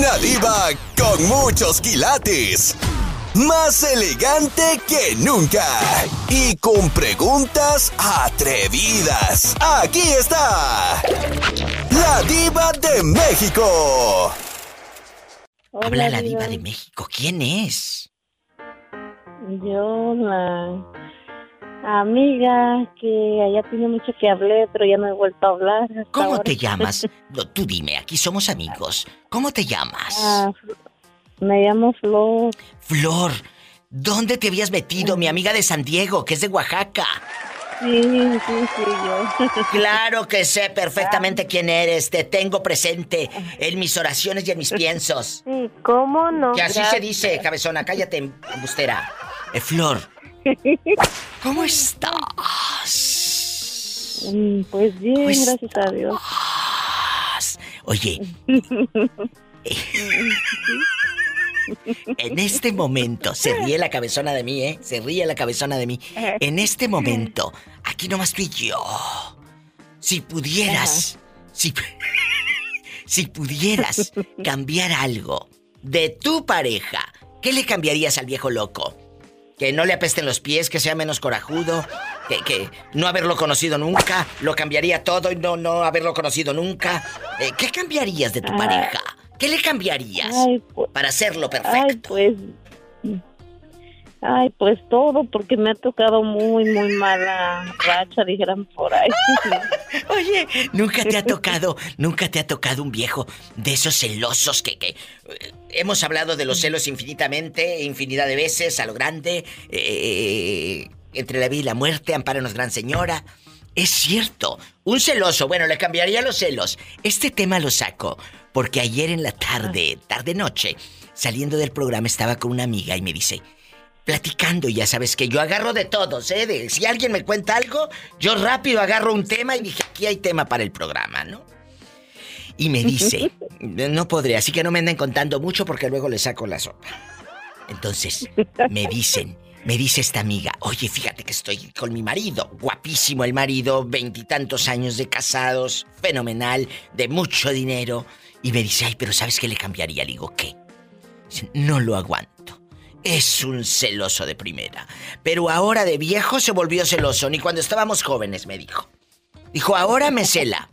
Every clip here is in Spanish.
Una diva con muchos quilates. Más elegante que nunca. Y con preguntas atrevidas. Aquí está. La diva de México. Habla la diva de México. ¿Quién es? Yo, la amiga que allá tiene mucho que hablar, pero ya no he vuelto a hablar. ¿Cómo te llamas? tú dime, aquí somos amigos. ¿Cómo te llamas? Ah, me llamo Flor. Flor, ¿dónde te habías metido, mi amiga de San Diego, que es de Oaxaca? Sí, sí, sí, yo. Claro que sé perfectamente quién eres. Te tengo presente en mis oraciones y en mis piensos. Sí, ¿cómo no? Que así se dice, cabezona. Cállate, embustera. Eh, Flor, ¿cómo estás? Mm, pues bien, gracias a Dios. Oye. En este momento, se ríe la cabezona de mí, ¿eh? Se ríe la cabezona de mí. En este momento, aquí nomás tú y yo. Si pudieras, si, si pudieras cambiar algo de tu pareja, ¿qué le cambiarías al viejo loco? Que no le apesten los pies, que sea menos corajudo, que, que no haberlo conocido nunca, lo cambiaría todo y no, no haberlo conocido nunca. Eh, ¿Qué cambiarías de tu pareja? ¿Qué le cambiarías pues, para hacerlo perfecto? Ay, pues. Ay, pues todo, porque me ha tocado muy, muy mala racha, dijeran por ahí. Oye, nunca te ha tocado, nunca te ha tocado un viejo de esos celosos que, que eh, hemos hablado de los celos infinitamente, infinidad de veces, a lo grande, eh, entre la vida y la muerte, amparanos, gran señora. Es cierto, un celoso, bueno, le cambiaría los celos. Este tema lo saco porque ayer en la tarde, tarde-noche, saliendo del programa estaba con una amiga y me dice, platicando, ya sabes que yo agarro de todos, ¿eh? De, si alguien me cuenta algo, yo rápido agarro un tema y dije, aquí hay tema para el programa, ¿no? Y me dice, no podré, así que no me anden contando mucho porque luego le saco la sopa. Entonces, me dicen, me dice esta amiga, oye, fíjate que estoy con mi marido, guapísimo el marido, veintitantos años de casados, fenomenal, de mucho dinero. Y me dice, ay, pero ¿sabes qué le cambiaría? Le digo, ¿qué? no lo aguanto. Es un celoso de primera. Pero ahora de viejo se volvió celoso, ni cuando estábamos jóvenes, me dijo. Dijo, ahora me cela.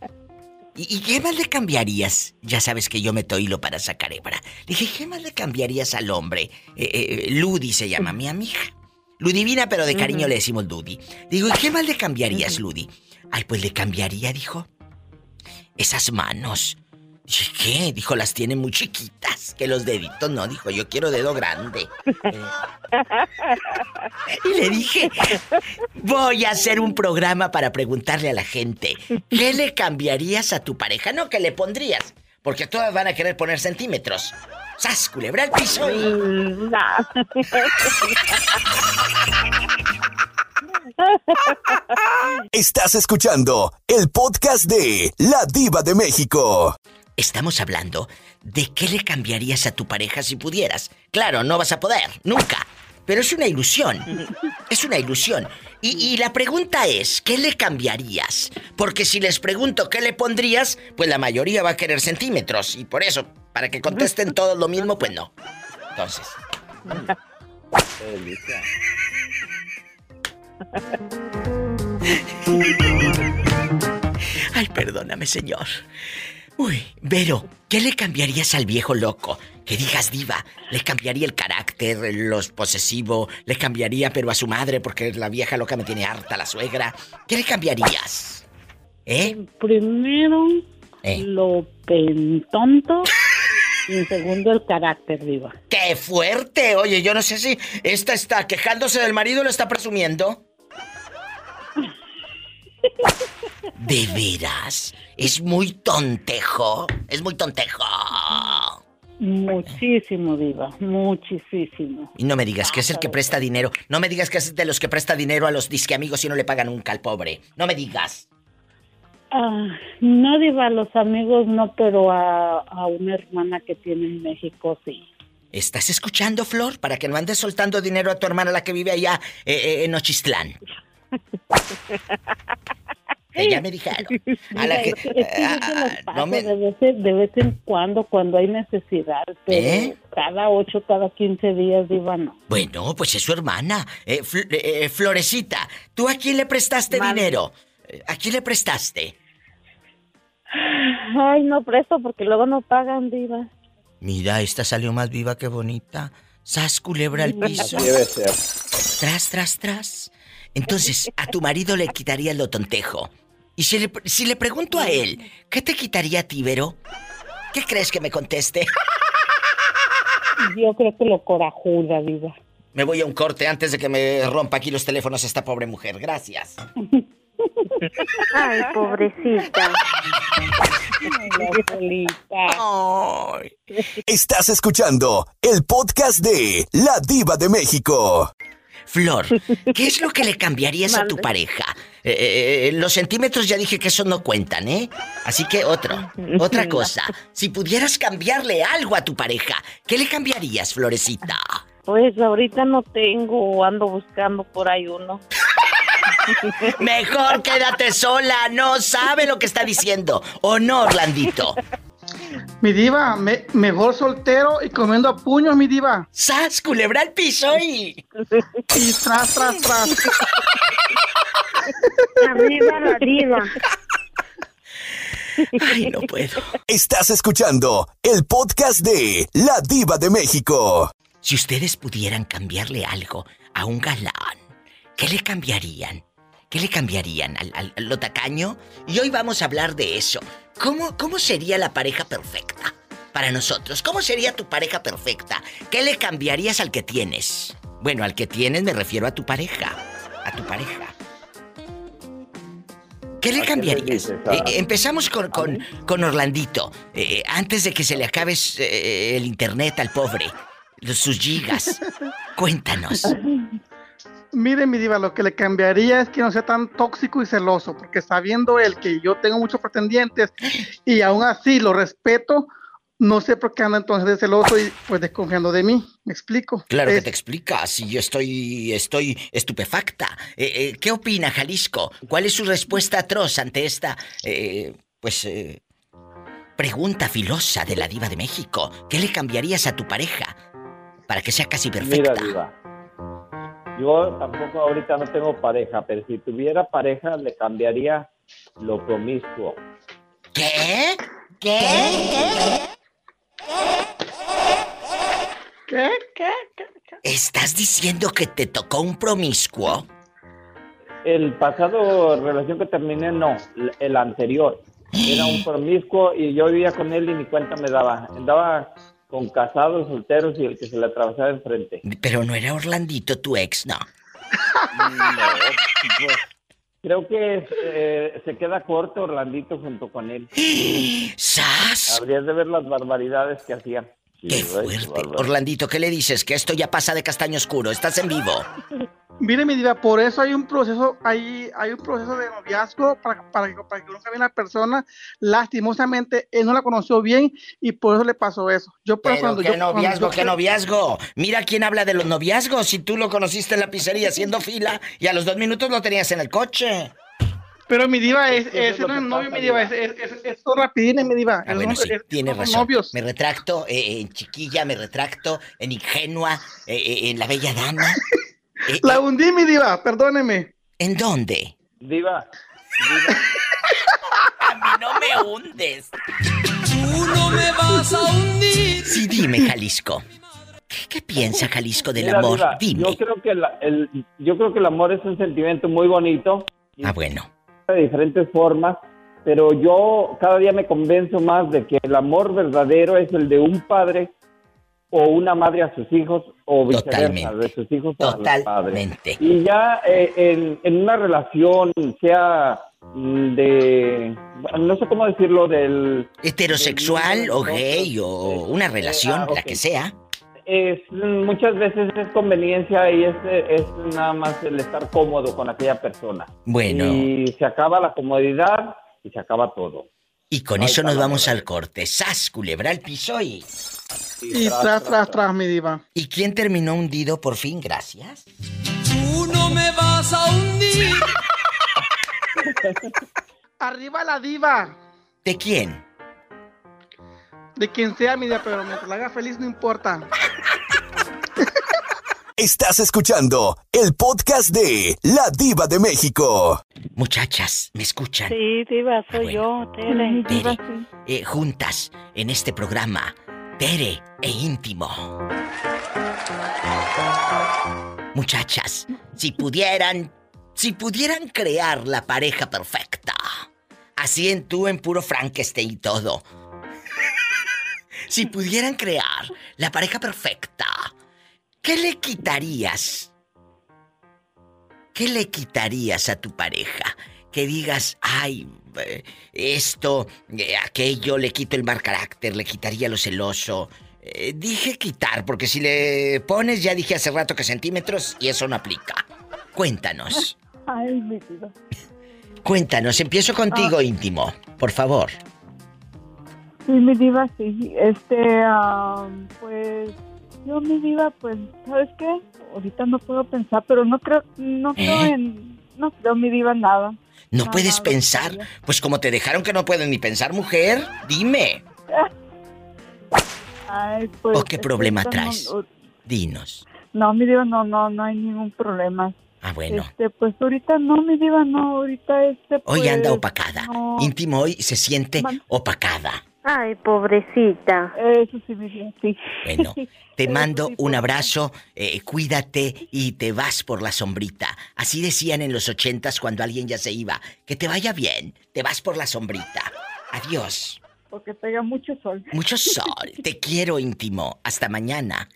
¿Y, qué más le cambiarías? Ya sabes que yo meto hilo para sacar hebra. Le dije, ¿qué más le cambiarías al hombre? Eh, eh, Ludi se llama mi amiga. Ludivina, pero de cariño le decimos Ludi. Digo, ¿y qué más le cambiarías, Ludi? Ay, pues le cambiaría, dijo. Esas manos. Dije, ¿qué? Dijo, las tiene muy chiquitas. Que los deditos no, dijo, yo quiero dedo grande. y le dije, voy a hacer un programa para preguntarle a la gente, ¿qué le cambiarías a tu pareja? No, ¿qué le pondrías? Porque todas van a querer poner centímetros. ¡Sas, culebra el piso! Estás escuchando el podcast de La Diva de México. Estamos hablando de qué le cambiarías a tu pareja si pudieras. Claro, no vas a poder, nunca. Pero es una ilusión. Es una ilusión. Y, la pregunta es, ¿qué le cambiarías? Porque si les pregunto qué le pondrías, pues la mayoría va a querer centímetros. Y por eso, para que contesten todos lo mismo, pues no. Entonces. Ay, perdóname, señor. Uy, Vero, ¿qué le cambiarías al viejo loco? Que digas diva, le cambiaría el carácter, los posesivo, le cambiaría pero a su madre porque la vieja loca me tiene harta la suegra. ¿Qué le cambiarías? ¿Eh? Primero, ¿Eh? lo pentonto. Y en segundo, el carácter, diva. ¡Qué fuerte! Oye, yo no sé si esta está quejándose del marido o lo está presumiendo. ¿De veras? Es muy tontejo. Es muy tontejo. Muchísimo, Diva. Muchísimo. Y no me digas que es el que presta dinero. No me digas que es de los que presta dinero a los disque amigos y no le pagan nunca al pobre. No me digas. Ah, no, Diva, a los amigos no, pero a, una hermana que tiene en México sí. ¿Estás escuchando, Flor? Para que no andes soltando dinero a tu hermana, la que vive allá eh, eh, en Ochistlán. Que ya me dijeron. A la que, no me... de, vez, de vez en cuando, cuando hay necesidad, pero ¿Eh? cada ocho, cada quince días, Diva, no. Bueno, pues es su hermana. Eh, eh, Florecita, ¿tú a quién le prestaste dinero? ¿A quién le prestaste? Ay, no presto porque luego no pagan, Diva. Mira, esta salió más viva que bonita. Sas culebra al piso. Tras, tras, tras. Entonces, a tu marido le quitaría lo tontejo. Y si le, si le pregunto a él, ¿qué te quitaría a ti, Vero? ¿Qué crees que me conteste? Yo creo que lo corajuda, viva. Me voy a un corte antes de que me rompa aquí los teléfonos esta pobre mujer. Gracias. Ay, pobrecita. Ay, Estás escuchando el podcast de La Diva de México. Flor, ¿qué es lo que le cambiarías a tu pareja? Eh, eh, eh, los centímetros ya dije que eso no cuentan, ¿eh? Así que otro, otra cosa. Si pudieras cambiarle algo a tu pareja, ¿qué le cambiarías, Florecita? Pues ahorita no tengo, ando buscando por ahí uno. Mejor quédate sola, no sabe lo que está diciendo. ¿O no, Orlandito? Mi diva, mejor soltero y comiendo a puños, mi diva. ¡Sas! Culebra al piso y... Y tras, tras, tras. Arriba la diva. Ay, no puedo. Estás escuchando el podcast de La Diva de México. Si ustedes pudieran cambiarle algo a un galán, ¿qué le cambiarían? ¿Qué le cambiarían al, al, lo tacaño? Y hoy vamos a hablar de eso. ¿Cómo, ¿Cómo sería la pareja perfecta para nosotros? ¿Cómo sería tu pareja perfecta? ¿Qué le cambiarías al que tienes? Bueno, al que tienes me refiero a tu pareja. A tu pareja. ¿Qué le cambiarías? Eh, empezamos con, con, con Orlandito. Eh, antes de que se le acabe eh, el internet al pobre. Sus gigas. Cuéntanos. Mire, mi diva, lo que le cambiaría es que no sea tan tóxico y celoso, porque sabiendo él que yo tengo muchos pretendientes y aún así lo respeto, no sé por qué anda entonces de celoso y pues desconfiando de mí. ¿Me explico? Claro que te explica, si yo estoy, estoy estupefacta. Eh, eh, ¿Qué opina Jalisco? ¿Cuál es su respuesta atroz ante esta, eh, pues, pregunta filosa de la diva de México? ¿Qué le cambiarías a tu pareja para que sea casi perfecta? Mira, yo tampoco ahorita no tengo pareja, pero si tuviera pareja le cambiaría lo promiscuo. ¿Qué? ¿Qué? ¿Qué? ¿Qué? ¿Qué? ¿Estás diciendo que te tocó un promiscuo? El pasado relación que terminé, no. El anterior. Era un promiscuo y yo vivía con él y ni cuenta me daba. Andaba con casados, solteros y el que se le atravesaba enfrente. Pero no era Orlandito tu ex, no. Pues, creo que eh, se queda corto Orlandito junto con él. ¡Sas! Habrías de ver las barbaridades que hacía. ¡Qué fuerte! Orlandito, ¿qué le dices? Que esto ya pasa de castaño oscuro. Estás en vivo. Mire, mi diva, por eso hay un proceso, hay, hay un proceso de noviazgo para, para, para que conozca bien a la persona. Lastimosamente, él no la conoció bien y por eso le pasó eso. Yo, pero, cuando ¿qué noviazgo, qué noviazgo? Mira quién habla de los noviazgos. Si tú lo conociste en la pizzería haciendo fila y a los dos minutos lo tenías en el coche. Pero mi diva es, es, no es novio, mi diva, es, es, es, rapidín, mi diva. Ah, bueno, sí, tienes razón. Me retracto eh, en chiquilla, me retracto en ingenua, eh, eh, en la bella dama. Eh, la hundí, mi diva, perdóneme. ¿En dónde? Diva. a mí no me hundes. Tú no me vas a hundir. Sí, dime, Jalisco. ¿Qué, piensa Jalisco del amor? dime. Yo creo, que el, yo creo que el amor es un sentimiento muy bonito. Ah, bueno. De diferentes formas, pero yo cada día me convenzo más de que el amor verdadero es el de un padre o una madre a sus hijos o viceversa, de sus hijos a los padres. Y ya eh, en, una relación, sea mm, de, no sé cómo decirlo, del... Heterosexual o gay o una relación, ah, la que sea. Es, muchas veces es conveniencia y es, es nada más el estar cómodo con aquella persona. Bueno. Y se acaba la comodidad y se acaba todo. Y con eso nos vamos al corte. ¡Sas, culebra el piso y... Y tras, tras, tras, mi diva. ¿Y quién terminó hundido por fin? Gracias. Tú no me vas a hundir. Arriba la diva. ¿De quién? De quien sea mi diva, pero mientras la haga feliz no importa. Estás escuchando el podcast de La Diva de México. Muchachas, ¿me escuchan? Sí, Diva, soy yo, Tere. Tere, eh, juntas en este programa, Tere e Íntimo. Muchachas, si pudieran, si pudieran crear la pareja perfecta, así en tú en puro Frankenstein y todo. Si pudieran crear la pareja perfecta, ¿Qué le quitarías? ¿Qué le quitarías a tu pareja? Que digas, ay, eh, esto, eh, aquello, le quito el mal carácter, le quitaría lo celoso. Eh, dije quitar, porque si le pones, ya dije hace rato que centímetros y eso no aplica. Cuéntanos. Ay, mi vida. Cuéntanos, empiezo contigo, ah. íntimo, por favor. Sí, mi diva, sí. Este, pues yo, mi vida, pues, ¿sabes qué? Ahorita no puedo pensar, pero no creo, no creo ¿Eh? en, no creo, mi diva, nada. ¿No puedes pensar? Pues como te dejaron que no pueden ni pensar, mujer, dime. Ay, pues, ¿O qué problema traes? Dinos. No, mi diva, no, no, no hay ningún problema. Ah, bueno. Este, pues ahorita no, mi diva, no, ahorita este, pues, Hoy anda opacada. Íntimo hoy se siente opacada. Ay, pobrecita. Eso sí, diva, sí. Bueno, Te mando un abrazo, eh, cuídate y te vas por la sombrita. Así decían en los ochentas cuando alguien ya se iba. Que te vaya bien, te vas por la sombrita. Adiós. Porque pega mucho sol. Mucho sol. Te quiero íntimo. Hasta mañana.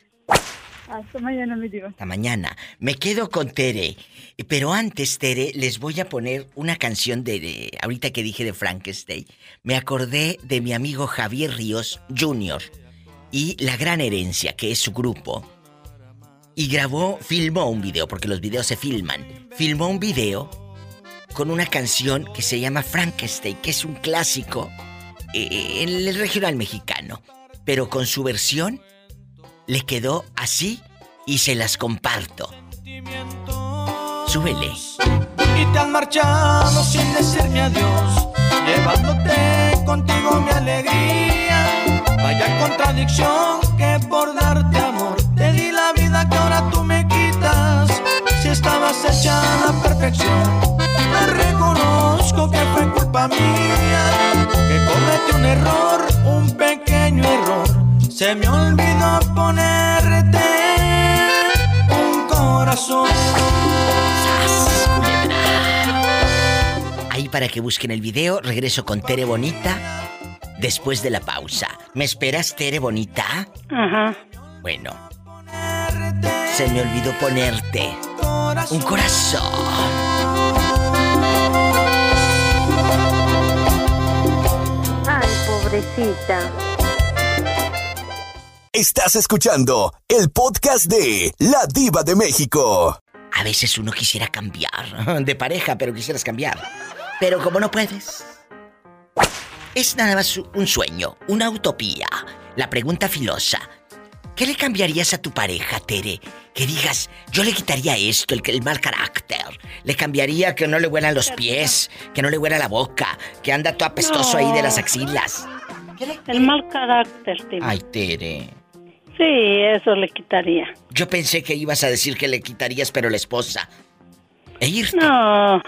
Hasta mañana, mi. Hasta mañana. Me quedo con Tere. Pero antes, Tere, les voy a poner una canción de, ahorita que dije de Frankenstein. Me acordé de mi amigo Javier Ríos Jr y La Gran Herencia, que es su grupo. Y grabó, filmó un video, porque los videos se filman. Filmó un video con una canción que se llama Frankenstein, que es un clásico eh, en el regional mexicano. Pero con su versión le quedó así y se las comparto. Súbele. Y te han marchado sin decirme adiós, llevándote contigo mi alegría Vaya contradicción que por darte amor te di la vida que ahora tú me quitas. Si estabas hecha a la perfección, me reconozco que fue culpa mía, que cometí un error, un pequeño error. Se me olvidó corazón. Ahí para que busquen el video, regreso con Tere Bonita después de la pausa. ¿Me esperas, Tere Bonita? Ajá. Bueno. Se me olvidó ponerte un corazón. Ay, pobrecita. Estás escuchando el podcast de La Diva de México. A veces uno quisiera cambiar de pareja, pero quisieras cambiar. Pero como no puedes, es nada más un sueño, una utopía. La pregunta filosa. ¿Qué le cambiarías a tu pareja, Tere? Que digas, yo le quitaría esto, el, el mal carácter. Le cambiaría que no le huelan los pies, que no le huela la boca, que anda todo apestoso ahí de las axilas. El mal carácter, Tere. Ay, Tere. Sí, eso le quitaría. Yo pensé que ibas a decir que le quitarías, pero la esposa. E irte. No.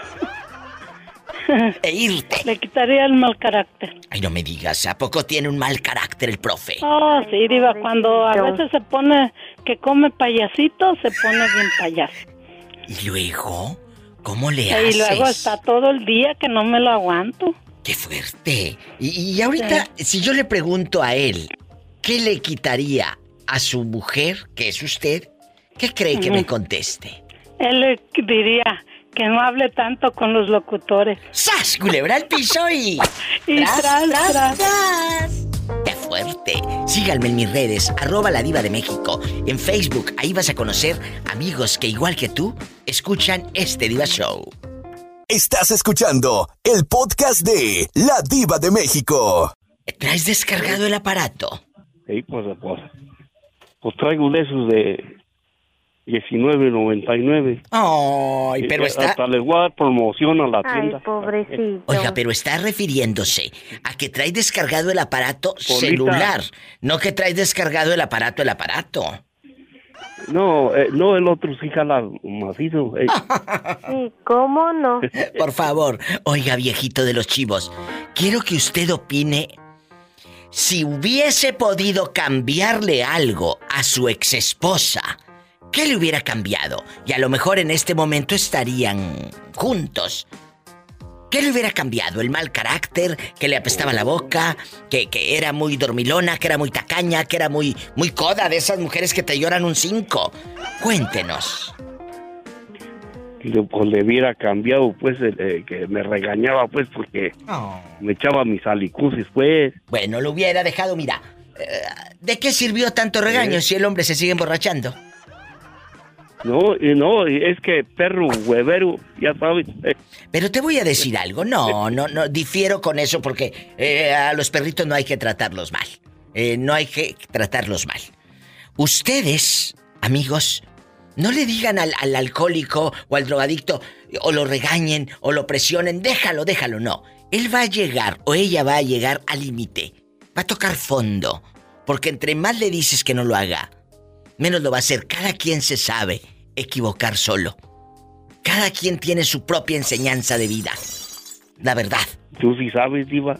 e irte. Le quitaría el mal carácter. Ay, no me digas, ¿a poco tiene un mal carácter el profe? Oh, sí, Diva, cuando a veces se pone que come payasito, se pone bien payaso. ¿Y luego? ¿Cómo le haces? Y luego está todo el día que no me lo aguanto. ¡Qué fuerte! Y, ahorita, si yo le pregunto a él, ¿qué le quitaría a su mujer, que es usted? ¿Qué cree que me conteste? Él diría, que no hable tanto con los locutores. ¡Sas! Culebra al piso y. y tras, tras, tras, ¡Qué fuerte! Síganme en mis redes, arroba la diva de México. En Facebook, ahí vas a conocer amigos que igual que tú, escuchan este Diva Show. Estás escuchando el podcast de La Diva de México. ¿Traes descargado el aparato? Sí, pues, pues, pues traigo de esos de 19.99. Ay, pero está... Hasta les voy a dar promoción a la Ay, tienda. pobrecito. Oiga, pero está refiriéndose a que trae descargado el aparato celular, no que trae descargado el aparato el aparato. No, eh, no, el otro sí jala macizo. eh. Sí, ¿cómo no? Por favor, oiga, viejito de los chivos, quiero que usted opine si hubiese podido cambiarle algo a su exesposa. ¿Qué le hubiera cambiado? Y a lo mejor en este momento estarían juntos. ¿Qué le hubiera cambiado? ¿El mal carácter? ¿Que le apestaba la boca? ¿Que, que era muy dormilona? ¿Que era muy tacaña? ¿Que era muy, muy coda de esas mujeres que te lloran un cinco? Cuéntenos. Le, pues le hubiera cambiado, pues, eh, que me regañaba, pues, porque me echaba mis alicusis, pues. Bueno, lo hubiera dejado, mira. eh, ¿De qué sirvió tanto regaño si el hombre se sigue emborrachando? No, y no, es que perro huevero, ya sabes. eh, Pero te voy a decir algo, no, no, no, difiero con eso porque eh, a los perritos no hay que tratarlos mal. Eh, no hay que tratarlos mal. Ustedes, amigos, no le digan al, al alcohólico o al drogadicto o lo regañen o lo presionen, déjalo, déjalo, no. Él va a llegar o ella va a llegar al límite. Va a tocar fondo. Porque entre más le dices que no lo haga, menos lo va a hacer. Cada quien se sabe equivocar solo. Cada quien tiene su propia enseñanza de vida. La verdad. Tú sí sabes, Diva.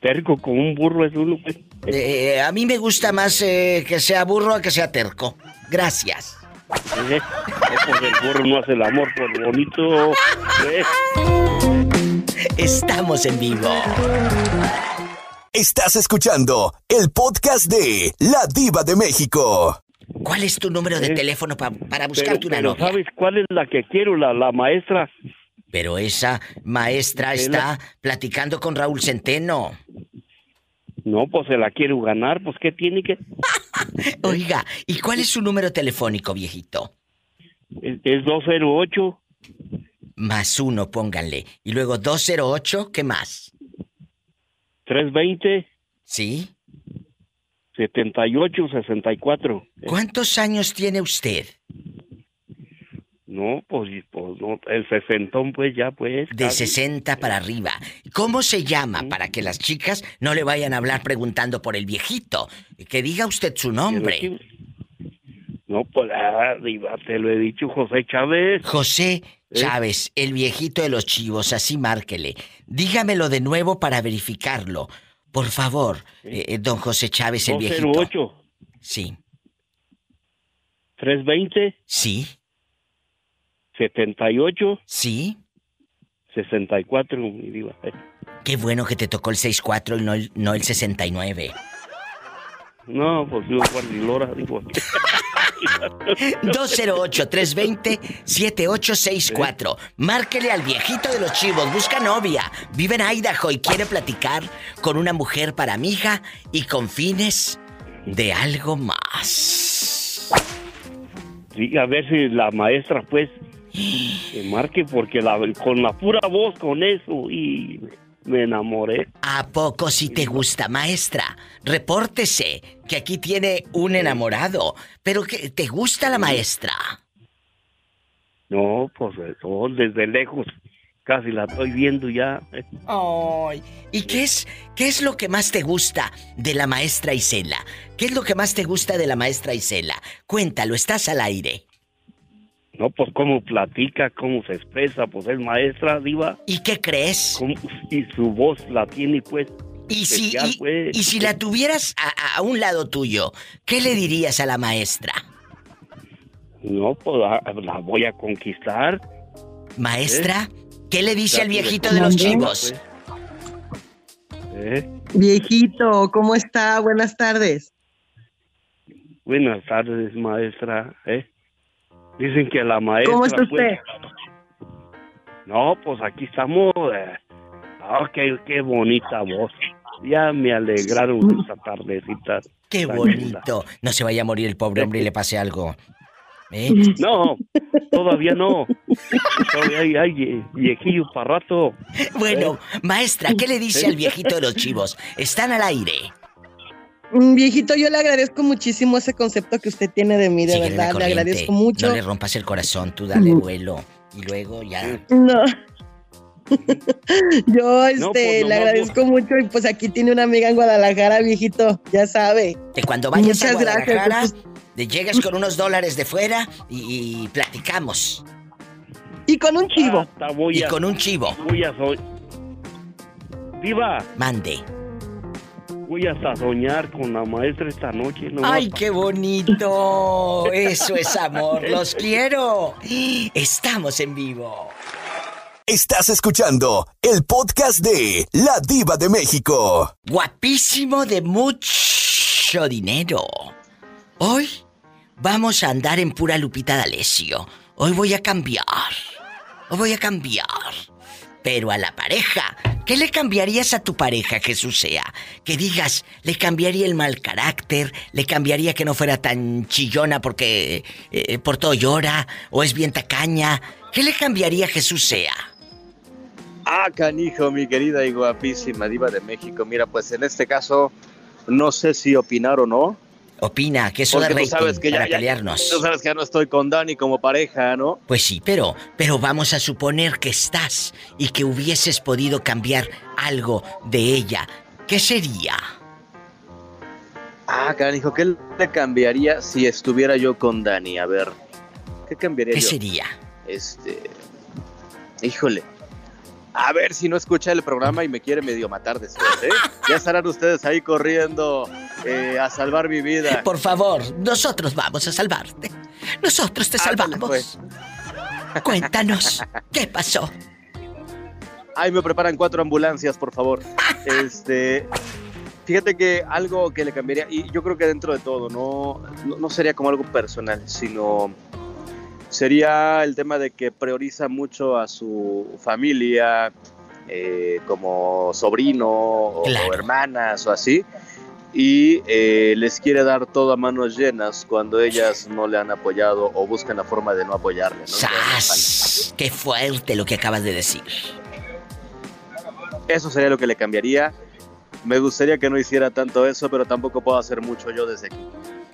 Terco como un burro es uno, pues. Eh, a mí me gusta más eh, que sea burro a que sea terco. Gracias. Eh, pues el burro no hace el amor por bonito. eh. Estamos en vivo. Estás escuchando el podcast de La Diva de México. ¿Cuál es tu número de teléfono pa- para Pero, buscarte una pero novia? ¿sabes cuál es la que quiero? La, la maestra. Pero esa maestra Es está platicando con Raúl Centeno. No, pues se la quiero ganar, pues ¿qué tiene que...? Oiga, ¿y cuál es su número telefónico, viejito? Es, es 208 Más uno, pónganle. Y luego 208, ¿qué más? 320 ¿Sí? 78 64. ¿Cuántos años tiene usted? No, pues, pues no, el sesentón pues ya pues. De casi. 60 para arriba. ¿Cómo se llama para que las chicas no le vayan a hablar preguntando por el viejito? Que diga usted su nombre. No, pues diva, te lo he dicho, José Chávez. José Chávez, el viejito de los chivos, así márquele. Dígamelo de nuevo para verificarlo. Por favor, eh, eh, don José Chávez, el viejito. 208 Sí, 320 sí, 78 sí. 64, mi diva. Qué bueno que te tocó el 6-4 y no el, no el 69. No, pues yo guardilora, digo. 208-320-7864. Márquele al viejito de los chivos, busca novia, vive en Idaho y quiere platicar con una mujer para amiga y con fines de algo más. Sí, a ver si la maestra, pues, que marque, porque la, con la pura voz, con eso, y me enamoré. ¿A poco si te gusta, maestra? Repórtese, que aquí tiene un enamorado. Pero que te gusta la maestra. No, pues eso, desde lejos, casi la estoy viendo ya. Ay, ¿y qué es, qué es lo que más te gusta de la maestra Isela? ¿Qué es lo que más te gusta de la maestra Isela? Cuéntalo, estás al aire. No, pues cómo platica, cómo se expresa, pues es maestra, diva. ¿Y qué crees? cómo- y su voz la tiene, pues. Y si, especial, y, pues. y si la tuvieras a, a un lado tuyo, ¿qué le dirías a la maestra? No, pues la, la voy a conquistar. Maestra, ¿qué le dice al viejito de los chivos? pues. ¿Eh? Viejito, ¿cómo está? Buenas tardes. Buenas tardes, maestra. ¿eh? Dicen que la maestra. ¿Cómo está pues, usted? no, pues aquí estamos. eh. Ah, qué, qué bonita voz. Ya me alegraron esta tardecita. Qué bonito. No se vaya a morir el pobre hombre y le pase algo. ¿Eh? No, todavía no. Todavía hay, hay viejillos para rato. Bueno, maestra, ¿qué le dice al viejito de los chivos? Están al aire. Mm, viejito, yo le agradezco muchísimo ese concepto que usted tiene de mí, de verdad, le agradezco mucho. No le rompas el corazón, tú dale vuelo y luego ya. No. Yo este, pues, le agradezco mucho y pues aquí tiene una amiga en Guadalajara, viejito, ya sabe. De cuando vayas a Guadalajara, de llegas con unos dólares de fuera y, platicamos. Y con un chivo. y con un chivo. Voy a Viva. Mande. Voy a soñar con la maestra esta noche. ¡Ay, qué bonito! Eso es amor. Los quiero. Estamos en vivo. Estás escuchando el podcast de La Diva de México. Guapísimo de mucho dinero. Hoy vamos a andar en pura Lupita D'Alessio. Hoy voy a cambiar. Hoy voy a cambiar. Pero a la pareja, ¿qué le cambiarías a tu pareja, Jesús sea? Que digas, le cambiaría el mal carácter, le cambiaría que no fuera tan chillona porque eh, por todo llora, o es bien tacaña. ¿Qué le cambiaría Jesús sea? Ah, canijo, mi querida y guapísima diva de México. Mira, pues en este caso, no sé si opinar o no. Opina, que eso da rating sabes que para pelearnos. tú sabes que ya no estoy con Dani como pareja, ¿no? Pues sí, pero, pero vamos a suponer que estás y que hubieses podido cambiar algo de ella. ¿Qué sería? Ah, canijo, ¿qué le cambiaría si estuviera yo con Dani? A ver, ¿qué cambiaría ¿Qué sería? Este... Híjole, a ver si no escucha el programa y me quiere medio matar después, ¿eh? Ya estarán ustedes ahí corriendo eh, a salvar mi vida. Por favor, nosotros vamos a salvarte. Nosotros te salvamos. Pues. Cuéntanos, ¿qué pasó? Ahí me preparan cuatro ambulancias, por favor. Este, fíjate que algo que le cambiaría, y yo creo que dentro de todo, no, no sería como algo personal, sino sería el tema de que prioriza mucho a su familia, eh, como sobrino o, hermanas o así, y eh, les quiere dar todo a manos llenas cuando ellas no le han apoyado o buscan la forma de no apoyarle. ¿no? ¡Qué fuerte lo que acabas de decir! Eso sería lo que le cambiaría. Me gustaría que no hiciera tanto eso, pero tampoco puedo hacer mucho yo desde aquí.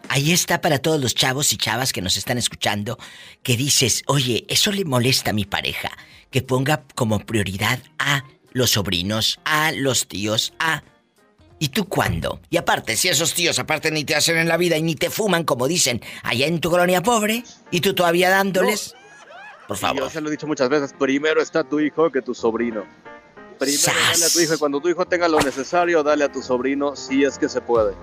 Ahí está para todos los chavos y chavas que nos están escuchando, que dices, oye, eso le molesta a mi pareja, que ponga como prioridad a los sobrinos, a los tíos, a... ¿Y tú cuándo? Y aparte, si esos tíos aparte ni te hacen en la vida y ni te fuman, como dicen, allá en tu colonia pobre, y tú todavía dándoles... Por favor. Yo se lo he dicho muchas veces, primero está tu hijo que tu sobrino. Primero dale a tu hijo y cuando tu hijo tenga lo necesario, dale a tu sobrino si es que se puede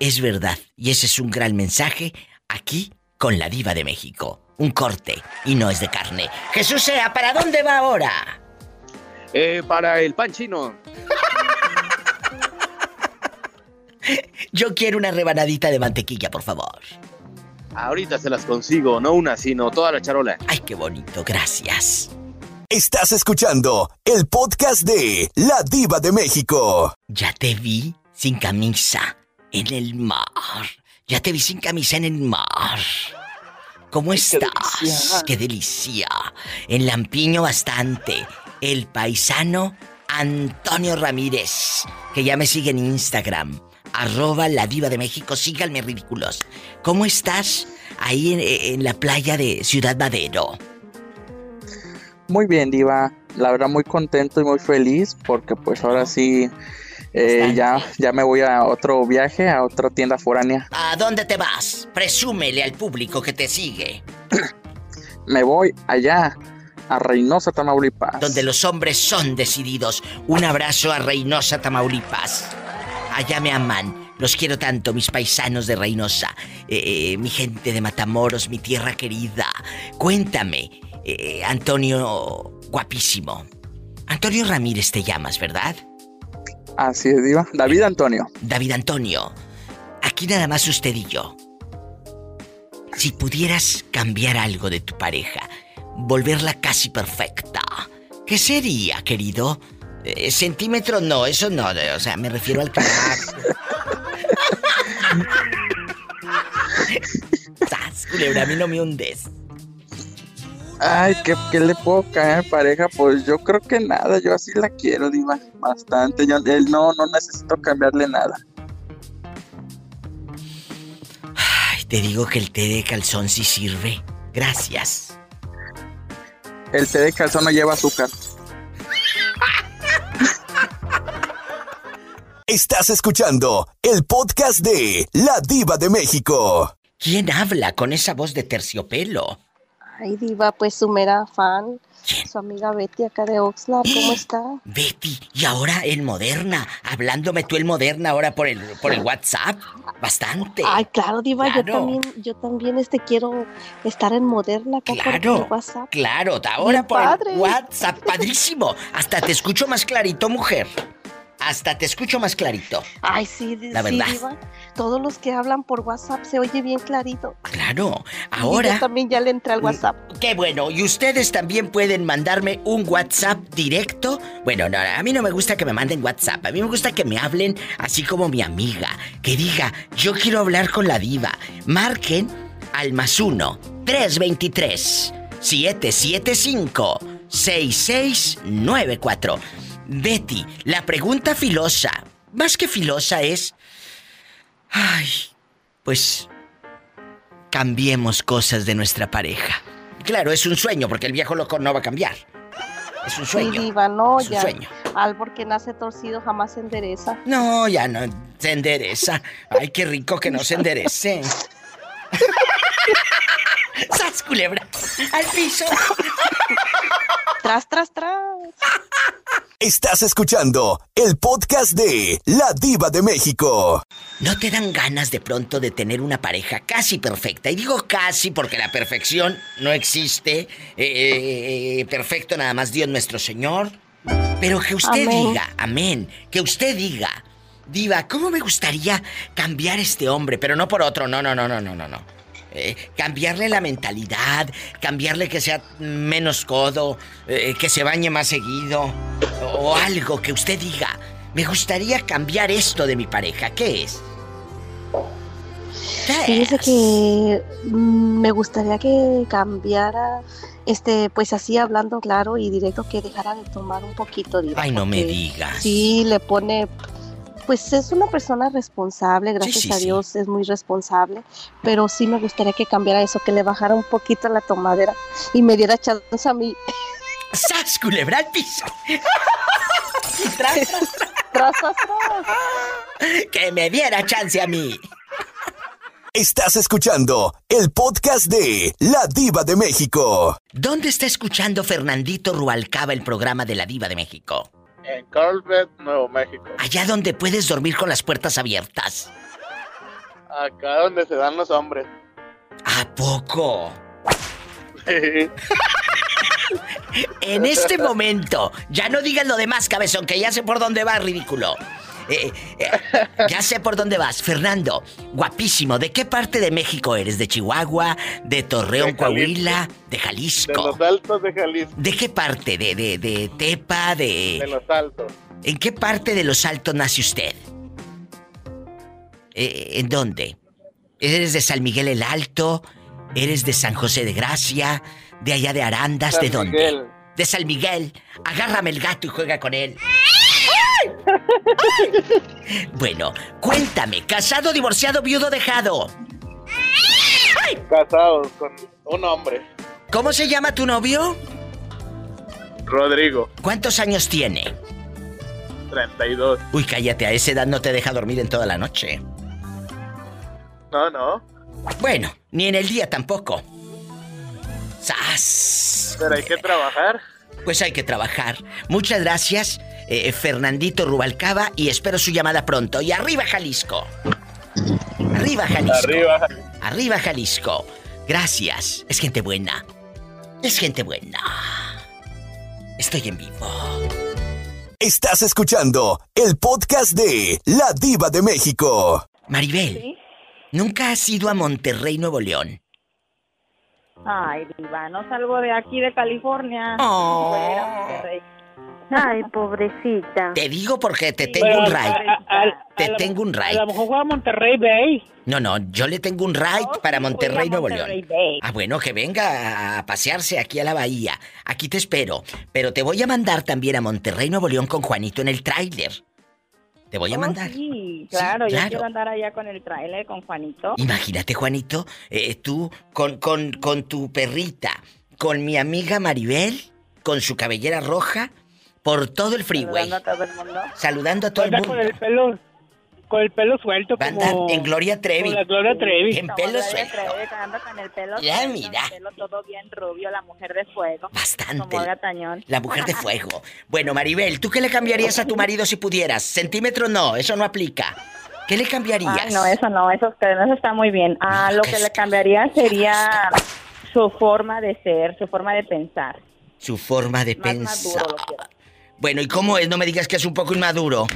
es verdad. Y ese es un gran mensaje aquí con la diva de México. Un corte y no es de carne. Jesús sea, ¿para dónde va ahora? Eh, para el pan chino. Yo quiero una rebanadita de mantequilla, por favor. Ahorita se las consigo, no una, sino toda la charola. Ay, qué bonito, gracias. Estás escuchando el podcast de La Diva de México. Ya te vi sin camisa en el mar. Ya te vi sin camisa en el mar. ¿Cómo estás? Qué delicia. En Lampiño bastante. El paisano Antonio Ramírez, que ya me sigue en Instagram. Arroba la diva de México, síganme ridículos. ¿Cómo estás ahí en, en la playa de Ciudad Madero? Muy bien, diva. La verdad muy contento y muy feliz porque pues ahora sí eh, ya, ya me voy a otro viaje, a otra tienda foránea. ¿A dónde te vas? Presúmele al público que te sigue. me voy allá, a Reynosa, Tamaulipas. Donde los hombres son decididos. Un abrazo a Reynosa, Tamaulipas. Allá me aman. Los quiero tanto, mis paisanos de Reynosa. Eh, eh, mi gente de Matamoros, mi tierra querida. Cuéntame, Antonio, guapísimo. Antonio Ramírez te llamas, ¿verdad? Así es, Diva. David Antonio. David Antonio. Aquí nada más usted y yo. Si pudieras cambiar algo de tu pareja, volverla casi perfecta, ¿qué sería, querido? Eh, centímetros no, eso no, o sea, me refiero al carácter. ¡Sas, culebra, a mí no me hundes! Ay, ¿qué, le puedo caer pareja? Pues yo creo que nada, yo así la quiero, Diva, bastante. Yo, él no, no necesito cambiarle nada. Te digo que el té de calzón sí sirve. Gracias. El té de calzón no lleva azúcar. Estás escuchando el podcast de La Diva de México. ¿Quién habla con esa voz de terciopelo? Ay, Diva, pues su mera fan. Su amiga Betty acá de Oxnard, ¿cómo está? Betty, y ahora en Moderna, hablándome tú en Moderna ahora por el, por el WhatsApp, bastante. Ay, claro, Diva, yo también, yo también este quiero estar en Moderna acá por Claro, el WhatsApp. claro, ahora por padre. el WhatsApp, padrísimo. Hasta te escucho más clarito, mujer. Hasta te escucho más clarito. Ay, sí, La sí, verdad. Diva. Todos los que hablan por WhatsApp se oye bien clarito. Claro, Y ahora... yo también ya le entré al WhatsApp. Qué bueno, y ustedes también pueden mandarme un WhatsApp directo. Bueno, no, a mí no me gusta que me manden WhatsApp, a mí me gusta que me hablen así como mi amiga, que diga, yo quiero hablar con la diva. Marquen al más uno, 323 775 6694. Betty, la pregunta filosa, más que filosa es, ay, pues cambiemos cosas de nuestra pareja. Claro, es un sueño, porque el viejo loco no va a cambiar. Es un Sí, sueño. Diva, no, Es un ya. sueño. Árbol que nace torcido jamás se endereza. No, ya no se endereza. Ay, qué rico que no se enderece. ¡Sas, culebra! ¡Al piso! Tras, tras, tras. Estás escuchando el podcast de La Diva de México. ¿No te dan ganas de pronto de tener una pareja casi perfecta? Y digo casi porque la perfección no existe. Eh, eh, perfecto nada más Dios nuestro Señor. Pero que usted Amén. diga, amén, que usted diga, diva, ¿cómo me gustaría cambiar este hombre? Pero no por otro, no, no, no, no, no, no, no. Eh, cambiarle la mentalidad, cambiarle que sea menos codo, eh, que se bañe más seguido, o algo que usted diga. Me gustaría cambiar esto de mi pareja. ¿Qué es? Fíjese que mm, me gustaría que cambiara, este, pues así hablando claro y directo, que dejara de tomar un poquito de Ay, no me digas. Sí, le pone, pues es una persona responsable, gracias sí, a sí. Dios es muy responsable, pero sí me gustaría que cambiara eso, que le bajara un poquito la tomadera y me diera chance a mí. ¡Sas, culebra al piso! tras, tras, tras, tras. ¡Que me diera chance a mí! Estás escuchando el podcast de La Diva de México. ¿Dónde está escuchando Fernandito Rualcaba el programa de la Diva de México? En Carlsbad, Nuevo México. Allá donde puedes dormir con las puertas abiertas. Acá donde se dan los hombres. ¿A poco? En este momento, ya no digas lo demás, cabezón, que ya sé por dónde vas, ridículo. Eh, eh, ya sé por dónde vas. Fernando, guapísimo. ¿De qué parte de México eres? ¿De Chihuahua? ¿De Torreón, De Jalisco. Coahuila? ¿De De Jalisco? los altos de Jalisco. ¿De qué parte? ¿De, de, de Tepa? De ¿De...? los altos. ¿En qué parte de los altos nace usted? Eh, ¿En dónde? ¿Eres de San Miguel el Alto? ¿Eres de San José de Gracia? ¿De allá de Arandas? San ¿De dónde? Miguel. De San Miguel. Agárrame el gato y juega con él. Bueno, cuéntame, casado, divorciado, viudo, dejado. Casados con un hombre. ¿Cómo se llama tu novio? Rodrigo, ¿Cuántos años tiene? 32. Uy, cállate, a esa edad no te deja dormir en toda la noche. No, no. Bueno, ni en el día tampoco. ¡Sas! Pero hay que trabajar. Pues hay que trabajar. Muchas gracias, eh, Fernandito Rubalcaba, y espero su llamada pronto. Y arriba, Jalisco. Arriba, Jalisco. Arriba. Arriba, Jalisco. Gracias. Es gente buena. Es gente buena. Estoy en vivo. Estás escuchando el podcast de La Diva de México. Maribel, ¿nunca has ido a Monterrey, Nuevo León? Ay, diva, no salgo de aquí de California. Oh. Voy a ir a Monterrey. Ay, pobrecita. Te digo porque te tengo Pero un a- ride. a- a- Te a tengo un A ride. lo mejor fue a Monterrey Bay. No, no, yo le tengo un ride para Monterrey, a Nuevo Monterrey León. Bay. Ah, bueno, que venga a pasearse aquí a la bahía. Aquí te espero. Pero te voy a mandar también a Monterrey, Nuevo León con Juanito en el tráiler. Te voy a Oh, mandar. Sí, claro, yo claro. quiero andar allá con el trailer, con Juanito. Imagínate, Juanito, eh, tú con, con, con tu perrita, con mi amiga Maribel, con su cabellera roja, por todo el freeway, Saludando a todo el mundo. saludando a todo el mundo. con el pelo, con el pelo suelto Va a andar como... en Gloria Trevi. Con la Gloria Trevi. En pelo Gloria suelto. Trevi, con el pelo Ya, suelto, mira. el pelo todo bien rubio, la mujer de fuego. Bastante. Como Tañón. La mujer de fuego. Bueno, Maribel, ¿tú qué le cambiarías a tu marido si pudieras? Centímetro no, eso no aplica. ¿Qué le cambiarías? Ay, no, eso no, eso, eso está muy bien. Ah, lo que le cambiaría sería su forma de ser, su forma de pensar. Su forma de Más pensar. maduro. Bueno, ¿y cómo es? No me digas que es un poco inmaduro.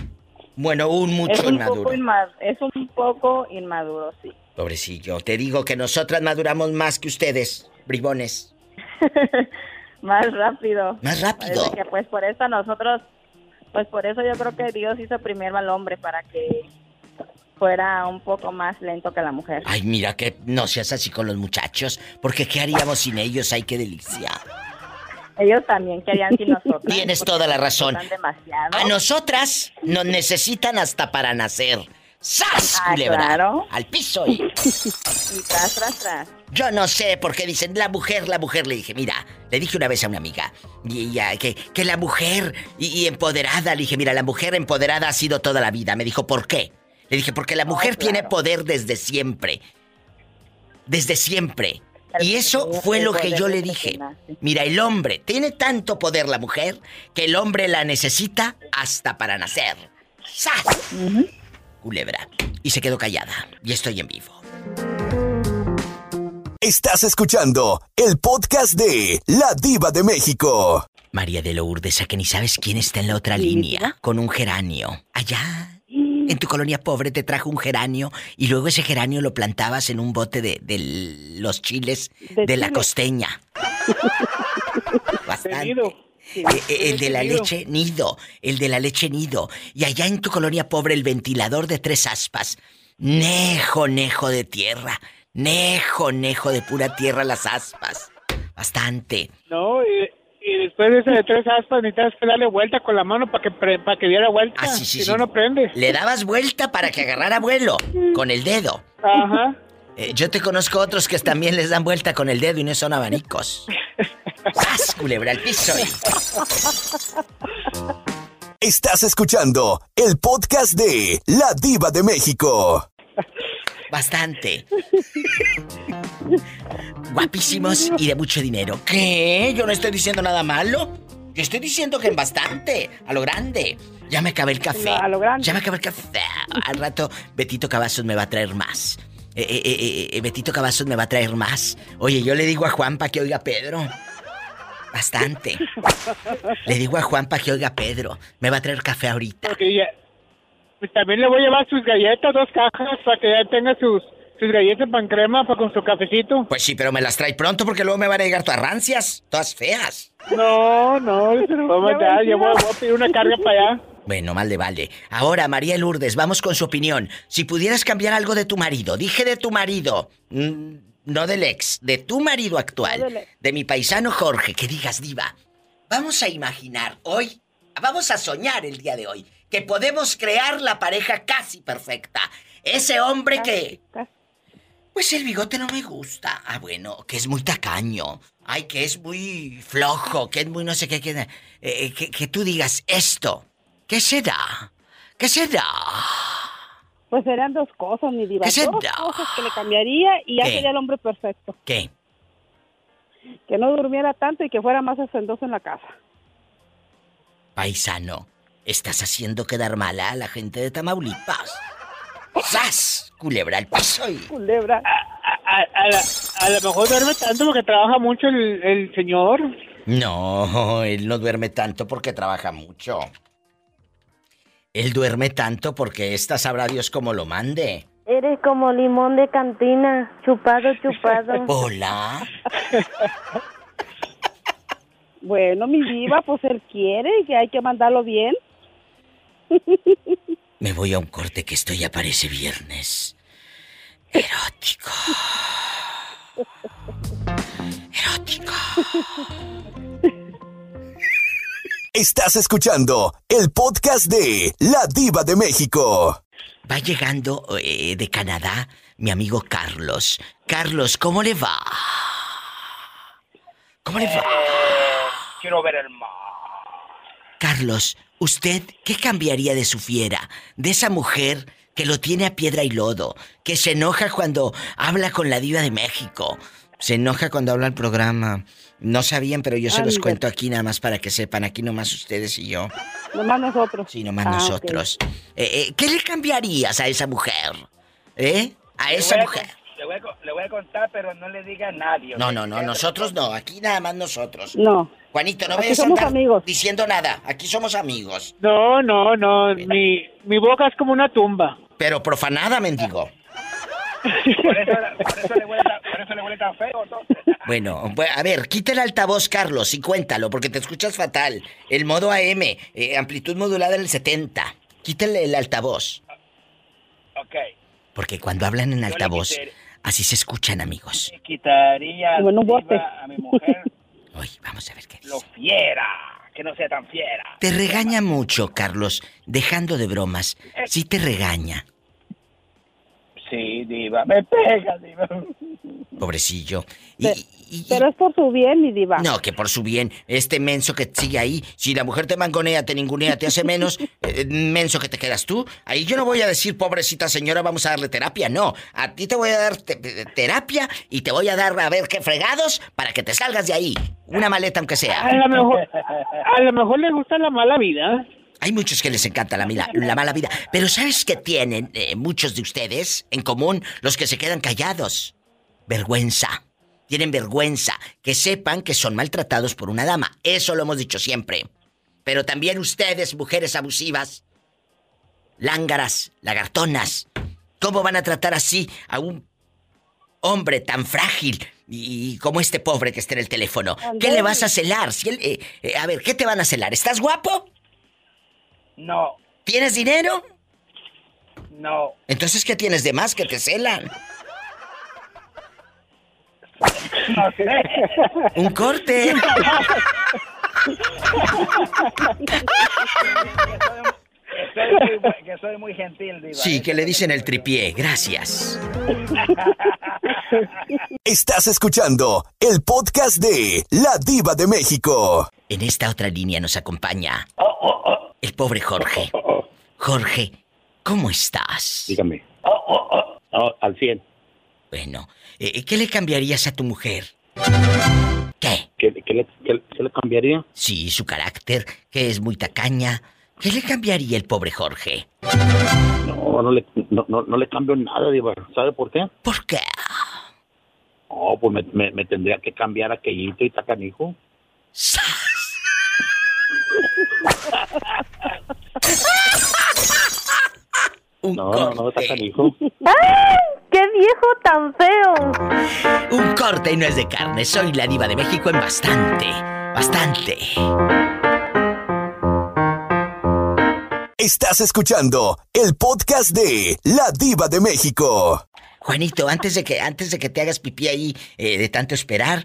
Bueno, un es mucho un inmaduro. poco inma- es un poco inmaduro, sí. Pobrecillo, te digo que nosotras maduramos más que ustedes, bribones. Más rápido. Más rápido. Que, pues por eso nosotros, pues por eso yo creo que Dios hizo primero al hombre para que fuera un poco más lento que la mujer. Ay, mira que no seas así con los muchachos, porque ¿qué haríamos sin ellos? Ay, qué delicia. Ellos también querían sin nosotros. Tienes toda la razón. demasiado. A nosotras nos necesitan hasta para nacer. ¡Sas, Ah, culebra! claro. Al piso y... Y tras, tras, tras. Yo no sé por qué dicen la mujer, la mujer. Le dije, mira, le dije una vez a una amiga, y ella, que, que la mujer y, y empoderada, le dije, mira, la mujer empoderada ha sido toda la vida. Me dijo, ¿por qué? Le dije, porque la mujer tiene poder desde siempre. Desde siempre. Y eso fue lo que yo le dije. Mira, el hombre tiene tanto poder la mujer que el hombre la necesita hasta para nacer. ¡Sas! Culebra. Y se quedó callada. Y estoy en vivo. Estás escuchando el podcast de La Diva de México. María de Lourdes, a que ni sabes quién está en la otra línea, con un geranio. Allá, en tu colonia pobre, te trajo un geranio y luego ese geranio lo plantabas en un bote de, de los chiles de, De la costeña. Bastante. Eh, eh, el de la Nido. leche nido, el de la leche nido. Y allá en tu colonia pobre, el ventilador de tres aspas. Nejo, nejo de tierra. Nejo, nejo de pura tierra las aspas. Bastante. No, y, y después de ese de tres aspas necesitas que darle vuelta con la mano para que, pre- para que diera vuelta. Ah, sí, sí, si sí. no, no prende. Le dabas vuelta para que agarrara vuelo con el dedo. Ajá. Eh, yo te conozco otros que también les dan vuelta con el dedo y no son abanicos. ¡Sas, culebra al piso! Estás escuchando el podcast de La Diva de México. Bastante. Guapísimos y de mucho dinero. ¿Qué? Yo no estoy diciendo nada malo. Yo estoy diciendo que en bastante, a lo grande. Ya me acabé el café. A lo grande. Ya me acabé el café. Al rato, Betito Cavazos me va a traer más. Eh, eh, eh, Betito Cavazos me va a traer más. Oye, yo le digo a Juan para que oiga a Pedro. Bastante. Le digo a Juan para que oiga a Pedro. Me va a traer café ahorita. Porque ya- pues también le voy a llevar sus galletas, dos cajas, para que ya tenga sus, sus galletas pan crema para con su cafecito. Pues sí, pero me las trae pronto porque luego me van a llegar todas rancias, todas feas. No, no, se lo voy a mandar. Yo voy, voy a pedir una carga para allá. Bueno, mal de vale. Ahora, María Lourdes, vamos con su opinión. Si pudieras cambiar algo de tu marido, dije de tu marido, mm, no del ex, de tu marido actual, No de mi paisano Jorge, que digas, diva, vamos a imaginar hoy, vamos a soñar el día de hoy, que podemos crear la pareja casi perfecta. Ese hombre que... Pues el bigote no me gusta. Ah, bueno, que es muy tacaño. Ay, que es muy flojo, que es muy no sé qué. Que, eh, que, que tú digas esto. ¿Qué será? ¿Qué será? Pues serían dos cosas, mi diva. Dos cosas que le cambiaría y ya ¿Qué? sería el hombre perfecto. ¿Qué? Que no durmiera tanto y que fuera más hacendoso en la casa. Paisano, estás haciendo quedar mala a la gente de Tamaulipas. ¡Sas! Culebra al piso y... Culebra. A, a la- a lo mejor duerme tanto porque trabaja mucho el, el señor. No, él no duerme tanto porque trabaja mucho. Él duerme tanto porque esta sabrá Dios cómo lo mande. Eres como limón de cantina, chupado, chupado. Hola. Bueno, mi diva, pues él quiere y que hay que mandarlo bien. Me voy a un corte que esto ya parece viernes. Erótico. Erótico. Estás escuchando el podcast de La Diva de México. Va llegando eh, de Canadá mi amigo Carlos. Carlos, ¿cómo le va? ¿Cómo le va? Eh, quiero ver el mar. Carlos, ¿usted qué cambiaría de su fiera? De esa mujer que lo tiene a piedra y lodo, que se enoja cuando habla con la diva de México, se enoja cuando habla el programa. No sabían, pero yo se los Ande. cuento aquí nada más para que sepan, aquí nomás ustedes y yo. Nomás nosotros. Sí, nomás Ah, nosotros. Eh, eh, ¿Qué le cambiarías a esa mujer? ¿Eh? A Le esa a mujer. Le voy, a, le voy a contar, pero no le diga a nadie. No, no, no, nosotros no, aquí nada más nosotros. No. Juanito, no Aquí vayas a andar amigos. diciendo nada, aquí somos amigos. No, no, no. Mi, mi boca es como una tumba. Pero profanada, mendigo. Por eso, por eso le huele tan, por eso le huele tan feo. Bueno, bu- a ver, quita el altavoz, Carlos, y cuéntalo, porque te escuchas fatal. El modo AM, eh, amplitud modulada en el 70. Quítale el altavoz. Ok. Porque cuando hablan en altavoz, así se escuchan, amigos. Quitaría bote. a mi mujer Vamos a ver qué lo fiera. Que no sea tan fiera. Te regaña mucho, Carlos, dejando de bromas. Sí te regaña, Diva. Me pega, diva. pobrecillo. Y, Pe- Pero es por su bien, mi diva. No, que por su bien, este menso que sigue ahí, si la mujer te mangonea, te ningunea, te hace menos, eh, menso que te quedas tú, ahí yo no voy a decir, pobrecita señora, vamos a darle terapia, no. A ti te voy a dar te- te- terapia y te voy a dar a ver qué fregados para que te salgas de ahí. Una maleta aunque sea. A lo mejor, a lo mejor le gusta la mala vida. Hay muchos que les encanta la, mila- la mala vida, pero ¿sabes qué tienen eh, muchos de ustedes en común? Los que se quedan callados. Vergüenza. Tienen vergüenza. Que sepan que son maltratados por una dama. Eso lo hemos dicho siempre. Pero también ustedes, mujeres abusivas, lángaras, lagartonas, ¿cómo van a tratar así a un hombre tan frágil y como este pobre que está en el teléfono? ¿Qué le vas a celar? Si él, eh, eh, a ver, ¿qué te van a celar? ¿Estás guapo? No, ¿Tienes dinero? no. Entonces, ¿qué tienes de más que te celan? No sé. Un corte. Que soy muy, bu- que soy muy gentil, diva. Sí, que le dicen el tripié. Gracias. Estás escuchando el podcast de La Diva de México. En esta otra línea nos acompaña el pobre Jorge. Jorge, ¿cómo estás? Dígame. Ah, al 100. Bueno, eh, ¿qué le cambiarías a tu mujer? ¿Qué? ¿Qué, qué le, qué- qué le cambiaría? Sí, su carácter, que es muy tacaña. ¿Qué le cambiaría el pobre Jorge? No, no le, no, no, no le cambio nada, Diva. ¿Sabe por qué? ¿Por qué? No, pues me, me, me tendría que cambiar aquellito y tacanijo. No, no, no, tacanijo. ¡Ay! ¡Qué viejo tan feo! Un corte y no es de carne. Soy la diva de México en bastante. Bastante. Estás escuchando el podcast de La Diva de México. Juanito, antes de que, antes de que te hagas pipí ahí eh, de tanto esperar,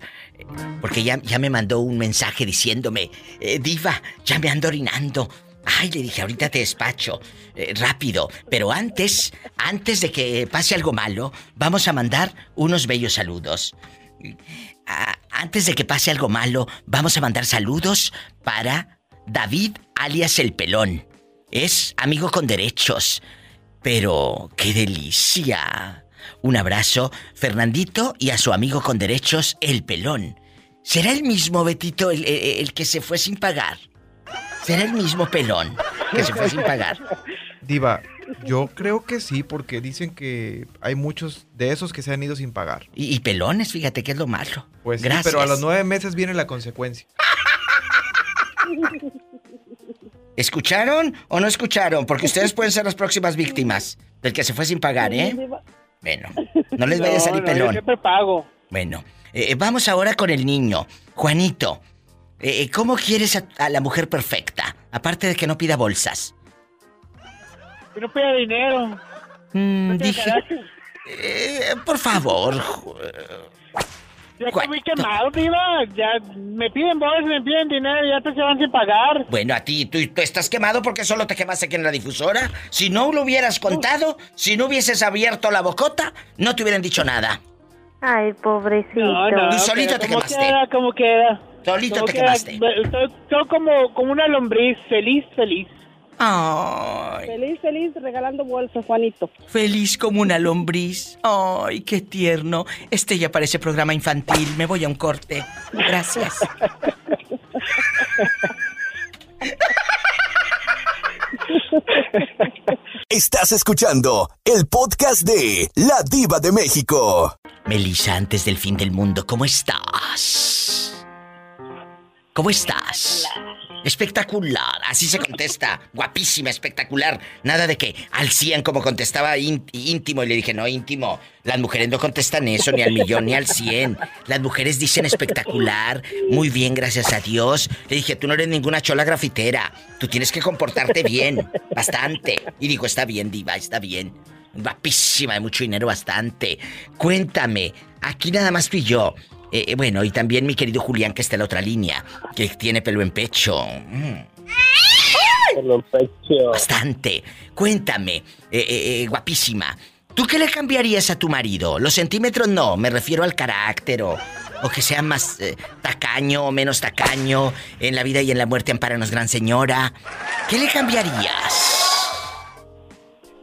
porque ya, ya me mandó un mensaje diciéndome, eh, Diva, ya me ando orinando. Ay, le dije, ahorita te despacho, eh, rápido. Pero antes, antes de que pase algo malo, vamos a mandar unos bellos saludos. Antes de que pase algo malo, vamos a mandar saludos para David alias El Pelón. Es amigo con derechos. Pero, qué delicia. Un abrazo, Fernandito, y a su amigo con derechos, El Pelón. ¿Será el mismo Betito el, el- el que se fue sin pagar? ¿Será el mismo Pelón que se fue sin pagar? Diva, yo creo que sí, porque dicen que hay muchos de esos que se han ido sin pagar. Y, y pelones, fíjate que es lo malo. Pues sí, Gracias. pero a los nueve meses viene la consecuencia. ¿Escucharon o no escucharon? Porque ustedes pueden ser las próximas víctimas del que se fue sin pagar, ¿eh? Bueno, no les vaya a salir no, yo pelón. siempre pago. Bueno, eh, vamos ahora con el niño. Juanito, eh, ¿cómo quieres a, a la mujer perfecta? Aparte de que no pida bolsas. Que no pida dinero. Mm, No dije, eh, por favor. Ya estoy muy quemado, diva. Ya me piden bolsas, me piden dinero y ya te se van sin pagar. Bueno, a ti, tú, tú estás quemado porque solo te quemaste aquí en la difusora. Si no lo hubieras contado, si no hubieses abierto la bocota, no te hubieran dicho nada. Ay, pobrecito. No, no, Tú solito pero te ¿cómo quemaste. Queda, ¿Cómo queda? Solito ¿Cómo te queda? quemaste. Estoy como, como una lombriz, feliz, feliz. Ay. Feliz, feliz, regalando bolsas, Juanito. Feliz como una lombriz. Ay, qué tierno. Este ya parece programa infantil. Me voy a un corte. Gracias. Estás escuchando el podcast de La Diva de México. Melissa, antes del fin del mundo, ¿cómo estás? ¿Cómo estás? Espectacular, así se contesta. Guapísima, espectacular. Nada de que al 100 como contestaba ín- íntimo y le dije, no, íntimo. Las mujeres no contestan eso, ni al millón, ni al 100. Las mujeres dicen espectacular, muy bien, gracias a Dios. Le dije, tú no eres ninguna chola grafitera. Tú tienes que comportarte bien, bastante. Y digo, está bien, diva, está bien. Guapísima, de mucho dinero, bastante. Cuéntame, aquí nada más tú yo. Eh, eh, bueno, y también mi querido Julián, que está en la otra línea, que tiene pelo en pecho. Mm. Bastante. Cuéntame, eh, eh, eh, guapísima. ¿Tú qué le cambiarías a tu marido? Los centímetros no, me refiero al carácter o, o que sea más eh, tacaño o menos tacaño. En la vida y en la muerte amparanos, gran señora. ¿Qué le cambiarías?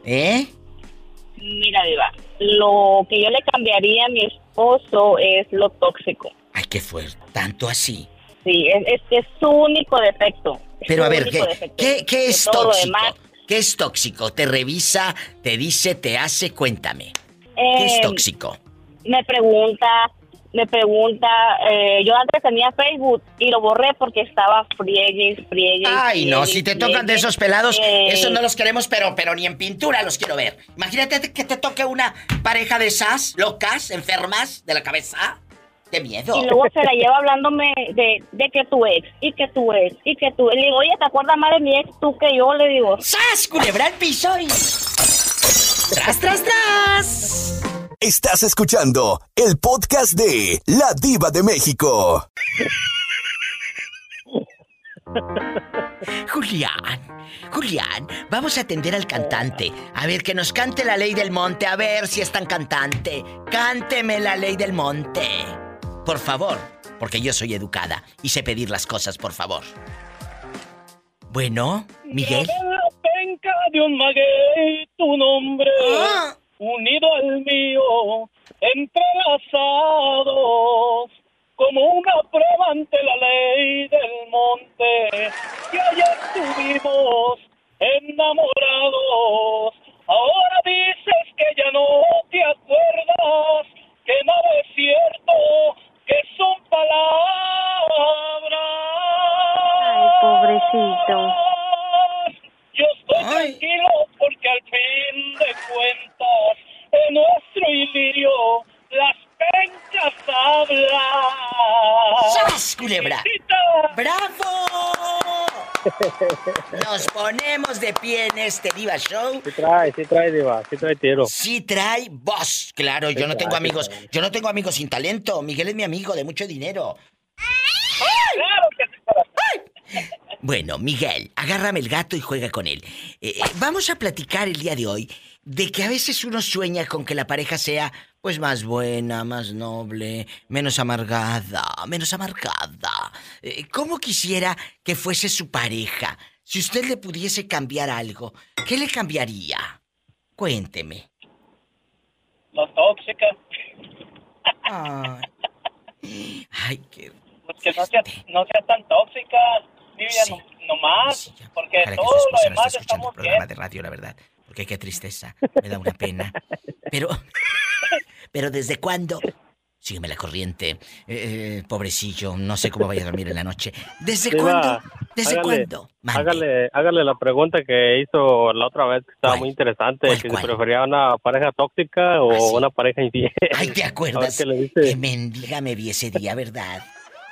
¿Eh? Mira, Diva, lo que yo le cambiaría a mi esposo es lo tóxico. Ay, qué fuerte. Tanto así. Sí, es, es que es su único defecto. Pero a ver, ¿qué. ¿qué, qué es tóxico? ¿Qué es tóxico? ¿Te revisa, te dice, te hace? Cuéntame. ¿Qué es eh, tóxico? Me pregunta, me pregunta, eh, yo antes tenía Facebook y lo borré porque estaba friegue, friegue. Ay, no, si te tocan de esos pelados, Eh, esos no los queremos, pero, pero ni en pintura los quiero ver. Imagínate que te toque una pareja de esas, locas, enfermas de la cabeza. ¡Qué miedo! Y luego se la lleva hablándome de, de que tu ex, y que tu ex, y que tu... Le digo, oye, ¿te acuerdas más de mi ex tú que yo? Le digo... ¡Sas! Culebra al piso y... ¡Tras, tras, tras! Estás escuchando el podcast de La Diva de México. Julián, Julián, vamos a atender al cantante. A ver, que nos cante la ley del monte, a ver si es tan cantante. Cánteme la ley del monte. Por favor, porque yo soy educada y sé pedir las cosas, por favor. Bueno, Miguel. Penca de un maguey tu nombre, Ah. Unido al mío, entrelazados, como una prueba ante la ley del monte, que ayer estuvimos enamorados. Ahora dices que ya no te acuerdas, que nada es cierto, que son palabras. Ay, pobrecito. Yo estoy tranquilo porque al fin de cuentas en nuestro idilio las pencas hablan. ¡Sas, culebra! ¡Bravo! Nos ponemos de pie en este Diva Show. Sí trae, sí trae, Diva, sí trae tiro. Sí trae voz. Claro, yo Sí no tengo trae, sí amigos. Yo no tengo amigos sin talento. Miguel es mi amigo de mucho dinero. Bueno, Miguel, agárrame el gato y juega con él. Eh, eh, vamos a platicar el día de hoy de que a veces uno sueña con que la pareja sea pues más buena, más noble, menos amargada, menos amargada. Eh, ¿Cómo quisiera que fuese su pareja? Si usted le pudiese cambiar algo, ¿qué le cambiaría? Cuénteme. La tóxica. Ay, Ay qué... Pues que no sea, no sea tan tóxica, Vivian, no, no más, porque Ojalá que todo lo demás escuchando el estamos programa bien. de radio, la verdad. Porque qué tristeza. Me da una pena. Pero. Pero ¿desde cuándo? Sígueme la corriente. Eh, eh, pobrecillo, no sé cómo vaya a dormir en la noche. ¿Desde Diva, cuándo? ¿Desde hágale- cuándo? Hágale, hágale la pregunta que hizo la otra vez, que estaba muy interesante, que si prefería una pareja tóxica o una pareja infiel. Ay, ¿te acuerdas? le dice. Que mendiga me vi ese día, ¿verdad?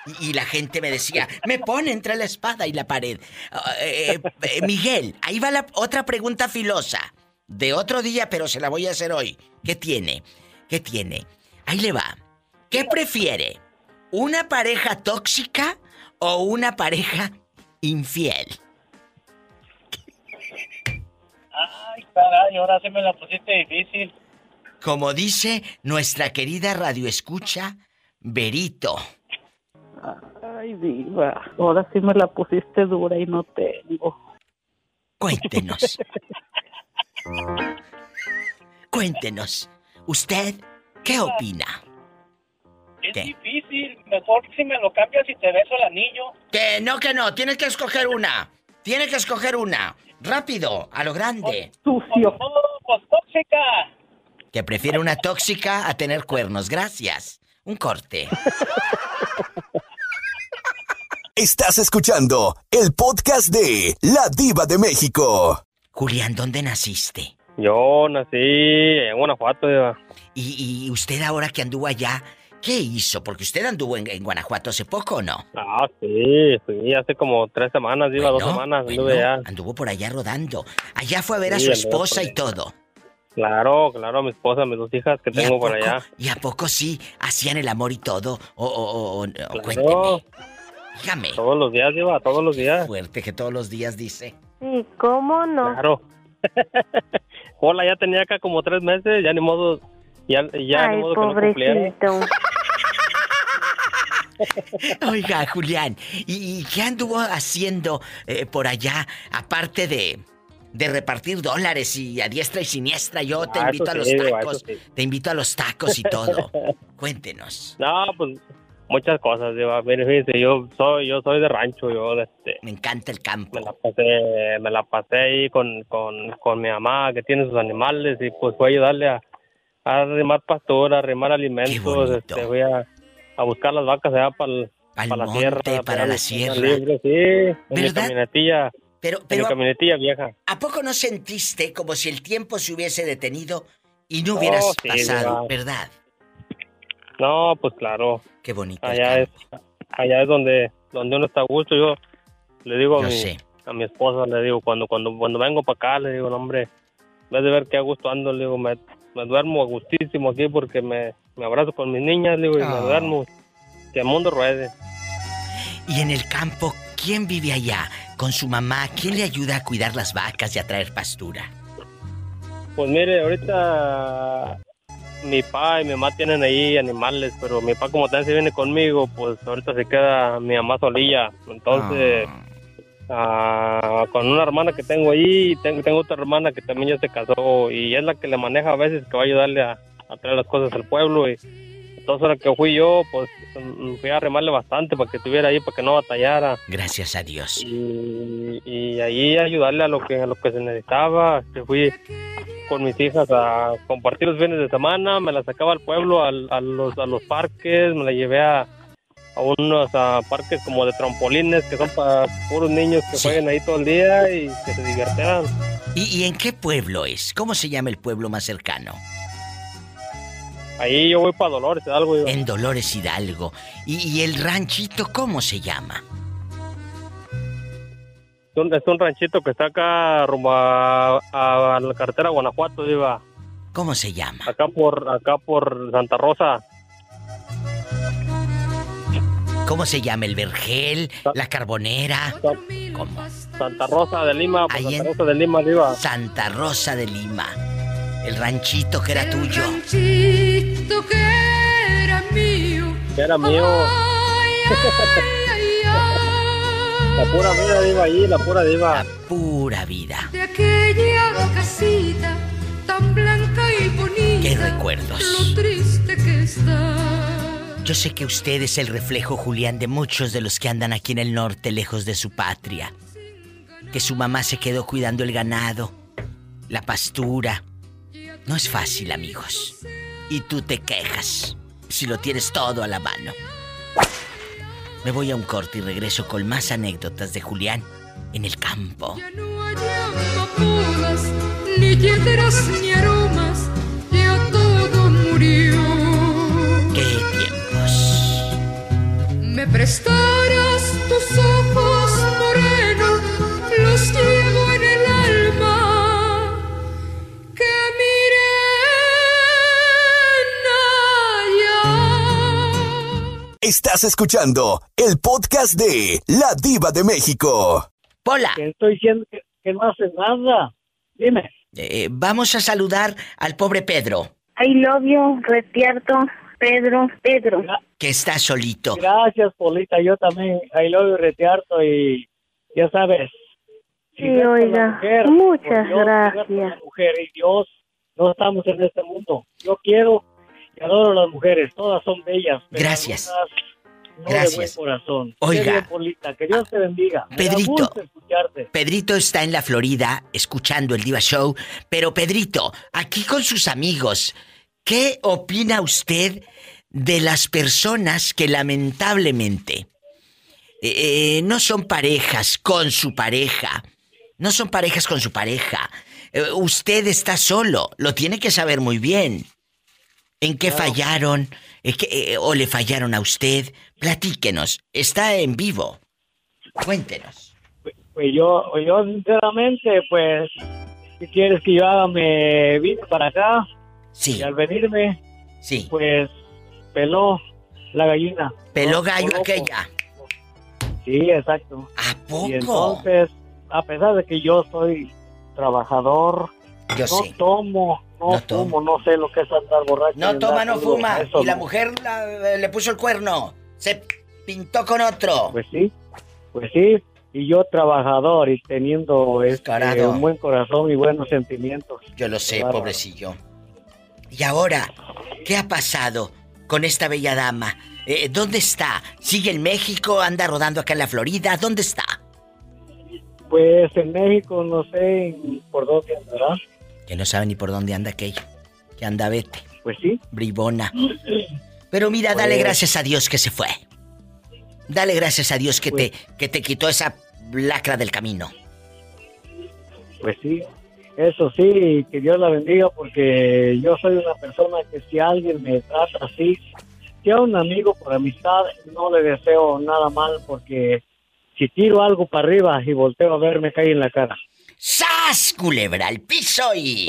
Y, y la gente me decía, me pone entre la espada y la pared. Ah, eh, eh, Miguel, ahí va la otra pregunta filosa. De otro día, pero se la voy a hacer hoy. ¿Qué tiene? ¿Qué tiene? Ahí le va. ¿Qué prefiere? ¿Una pareja tóxica o una pareja infiel? Ay, caray, ahora sí me la pusiste difícil. Como dice nuestra querida radioescucha, Berito. Ay, diva, ahora sí me la pusiste dura y no tengo. Cuéntenos. Cuéntenos. ¿Usted qué opina? Es ¿Qué? difícil. Mejor si me lo cambias y te beso el anillo. Que no, que no. Tienes que escoger una. Tiene que escoger una. Rápido, a lo grande. Sucio. pues tóxica. Que prefiere una tóxica a tener cuernos. Gracias. Un corte. Estás escuchando el podcast de La Diva de México. Julián, ¿dónde naciste? Yo nací en Guanajuato, Diva. Y, y usted ahora que anduvo allá, ¿qué hizo? Porque usted anduvo en, en Guanajuato hace poco, ¿o no? Ah, sí, fui hace como tres semanas, Diva, dos semanas, bueno, anduve allá. Anduvo por allá rodando. Allá fue a ver a Sí, su anduve esposa por y todo. Claro, claro, mi esposa, mis dos hijas que ¿Y a tengo por poco- allá. ¿Y a poco sí hacían el amor y todo? O, o, o- o- o Claro. cuénteme. Dígame. Todos los días, Diva, todos los días. Fuerte que todos los días dice. Sí, ¿cómo no? Claro. Hola, ya tenía acá como tres meses, ya ni modo, ya, ya ni Ay, modo que no pobrecito. Oiga, Julián, ¿y, y qué anduvo haciendo eh, por allá, aparte de, de repartir dólares y a diestra y siniestra? Yo te Ah, invito a los sí, tacos, sí. te invito a los tacos y todo. Cuéntenos. No, pues muchas cosas, yo soy, yo soy de rancho, yo, este... Me encanta el campo. Me la pasé, me la pasé ahí con, con, con mi mamá que tiene sus animales y pues fue a ayudarle a, a arrimar pastura, a arrimar alimentos, este, fui a, a buscar las vacas allá para la monte, sierra. para la sierra. Libre, sí, en mi ¿Verdad? camionetilla, Pero, en mi pero, camionetilla vieja. ¿a poco no sentiste como si el tiempo se hubiese detenido y no hubieras Oh, sí, pasado, verdad? No, pues claro. Qué bonito. Allá es, allá es donde, donde uno está a gusto. Yo le digo a Yo mi, sé. a mi esposa, le digo, cuando, cuando, cuando vengo para acá, le digo, no, hombre, en vez de ver qué a gusto ando, le digo, me, me duermo a gustísimo aquí porque me, me abrazo con mis niñas, le digo, y Ah. me duermo. Que el mundo ruede. Y en el campo, ¿quién vive allá? Con su mamá, ¿quién le ayuda a cuidar las vacas y a traer pastura? Pues mire, ahorita mi papá y mi mamá tienen ahí animales, pero mi papá como también se viene conmigo, pues ahorita se queda mi mamá solilla. Entonces, ah, con una hermana que tengo ahí, tengo, tengo otra hermana que también ya se casó y es la que le maneja a veces que va a ayudarle a, a traer las cosas al pueblo. Y entonces ahora que fui yo, pues mm, fui a remarle bastante para que estuviera ahí, para que no batallara. Gracias a Dios. Y, y ahí ayudarle a lo que a lo que se necesitaba. Que fui con mis hijas a compartir los fines de semana, me las sacaba al pueblo, al- a, los, a los parques, me la llevé a, a unos a parques como de trampolines que son para puros niños que jueguen ahí todo el día y que se diviertan. ¿Y, y en qué pueblo es? ¿Cómo se llama el pueblo más cercano? Ahí yo voy para Dolores, algo. yo. En Dolores Hidalgo. ¿Y, y el ranchito cómo se llama? Es un, es un ranchito que está acá rumbo a, a la carretera Guanajuato, iba. ¿Cómo se llama? Acá por acá por Santa Rosa. ¿Cómo se llama? ¿El vergel? ¿La carbonera? ¿Cómo? Santa Rosa de Lima, Ahí Santa Rosa de Lima, iba. Santa Rosa de Lima. El ranchito que era tuyo. ranchito que era mío. Que era mío. La pura vida iba ahí, la pura diva. Pura vida. De aquella casita tan blanca y bonita. Qué recuerdos. Lo triste que está. Yo sé que usted es el reflejo, Julián, de muchos de los que andan aquí en el norte, lejos de su patria. Que su mamá se quedó cuidando el ganado, la pastura. No es fácil, amigos. Y tú te quejas si lo tienes todo a la mano. Me voy a un corte y regreso con más anécdotas de Julián en el campo. Ni hiedras ni aromas, ya todo murió. ¡Qué tiempos! Me prestarás tus ojos morenos, los llevo Estás escuchando el podcast de La Diva de México. Pola. estoy diciendo que, que no hace nada. Dime. Eh, vamos a saludar al pobre Pedro, I love you, Retierto, Pedro, Pedro. que está solito. Gracias, Polita. Yo también, ahí lo retearto y ya sabes. si Sí, oiga, mujer, muchas Dios, gracias. mujer y Dios, no estamos en este mundo. Yo quiero y adoro las mujeres, todas son bellas. Gracias. No Gracias. de buen corazón. Oiga. Polita, que Dios te bendiga. Pedrito. Pedrito está en la Florida escuchando el Diva Show, pero Pedrito, aquí con sus amigos, ¿qué opina usted de las personas que lamentablemente eh, eh, no son parejas con su pareja? No son parejas con su pareja. Eh, usted está solo, lo tiene que saber muy bien. ¿En qué fallaron? ¿En qué, eh, ¿O le fallaron a usted? Platíquenos, está en vivo. Cuéntenos. Pues yo, yo sinceramente, pues, si quieres que yo haga, me vine para acá. Sí. Y al venirme, sí. pues, peló la gallina. Peló gallo loco. aquella. Sí, exacto. ¿A poco? Y entonces, a pesar de que yo soy trabajador, Yo no sé. tomo, no, No fumo, no sé lo que es andar borracho. No toma, andar no fuma. eso Y la mujer la- le puso el cuerno. Se pintó con otro. Pues sí, pues sí. Y yo trabajador y teniendo este, un buen corazón y buenos sentimientos. Yo lo sé, pobrecillo. Y ahora, ¿qué ha pasado con esta bella dama? Eh, ¿Dónde está? ¿Sigue en México? ¿Anda rodando acá en la Florida? ¿Dónde está? Pues en México no sé por dónde andará. Que no sabe ni por dónde anda aquello. Que anda vete. Pues sí. Bribona. Pero mira, dale Pues- gracias a Dios que se fue. Dale gracias a Dios que, Pues- te, que te quitó esa lacra del camino. Pues sí, eso sí, que Dios la bendiga porque yo soy una persona que si alguien me trata así, sea un amigo por amistad, no le deseo nada mal porque si tiro algo para arriba y volteo a ver me cae en la cara. ¡Sas! Culebra al piso y.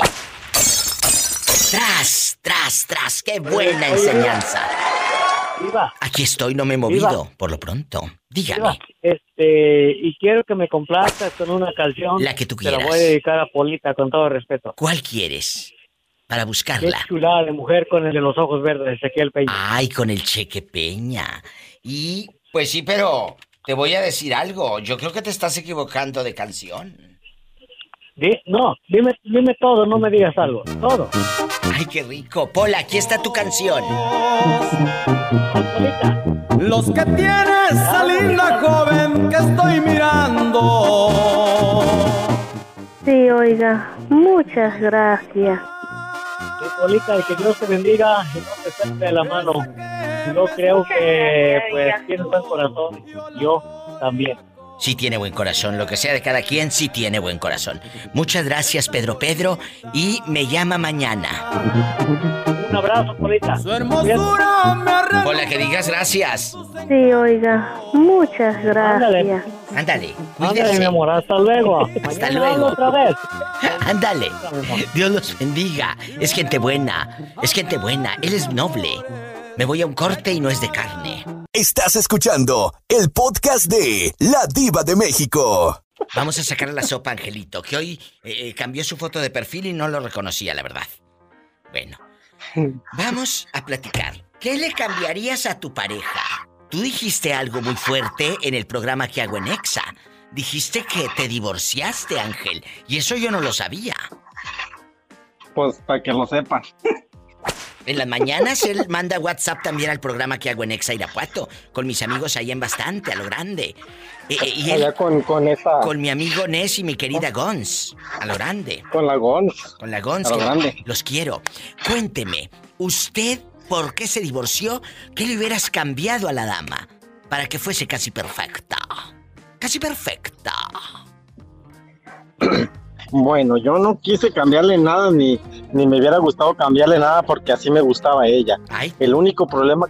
¡Tras, tras, tras! ¡Qué buena enseñanza! Viva. Aquí estoy, no me he movido, Viva. por lo pronto. Dígame. Viva, Este, y quiero que me complazcas con una canción. La que tú Se la quieras. voy a dedicar a Polita con todo respeto. ¿Cuál quieres? Para Qué buscarla. chulada de mujer con el de los ojos verdes, Ezequiel Peña. Ay, con el cheque peña. Y. Pues sí, pero te voy a decir algo. Yo creo que te estás equivocando de canción. Di- no, dime, dime todo, no me digas algo. Todo. Ay, qué rico. Pola, aquí está tu canción. Los que tienes esa linda joven que estoy mirando. Sí, oiga, muchas gracias. Sí, Polita, y que Dios te bendiga y no te suelte de la mano. Yo creo que pues tienes buen corazón. Yo también. Sí tiene buen corazón, lo que sea de cada quien, sí tiene buen corazón. Muchas gracias, Pedro Pedro, y me llama mañana. Un abrazo, Polita. Su hermosura me. Hola, que digas gracias. Sí, oiga, muchas gracias. Ándale, Ándale, mi amor, hasta luego. Hasta Mañana luego. otra vez. Ándale. Dios los bendiga. Es gente buena. Es gente buena. Él es noble. Me voy a un corte y no es de carne. Estás escuchando el podcast de La Diva de México. Vamos a sacar la sopa, Angelito, que hoy eh, cambió su foto de perfil y no lo reconocía, la verdad. Bueno, vamos a platicar. ¿Qué le cambiarías a tu pareja? Tú dijiste algo muy fuerte en el programa que hago en Exa. Dijiste que te divorciaste, Ángel. Y eso yo no lo sabía. Pues para que lo sepan. En las mañanas él manda WhatsApp también al programa que hago en Exa Irapuato, con mis amigos ahí en bastante, a lo grande. Eh, eh, y él, Allá con, con esa. con mi amigo Ness y mi querida Gons, a lo grande. Con la Gons. Con la Gons, A lo grande. los quiero. Cuénteme, ¿usted por qué se divorció? ¿Qué le hubieras cambiado a la dama para que fuese casi perfecta? Casi perfecta. Bueno, yo no quise cambiarle nada ni, ni me hubiera gustado cambiarle nada porque así me gustaba ella. El único problema,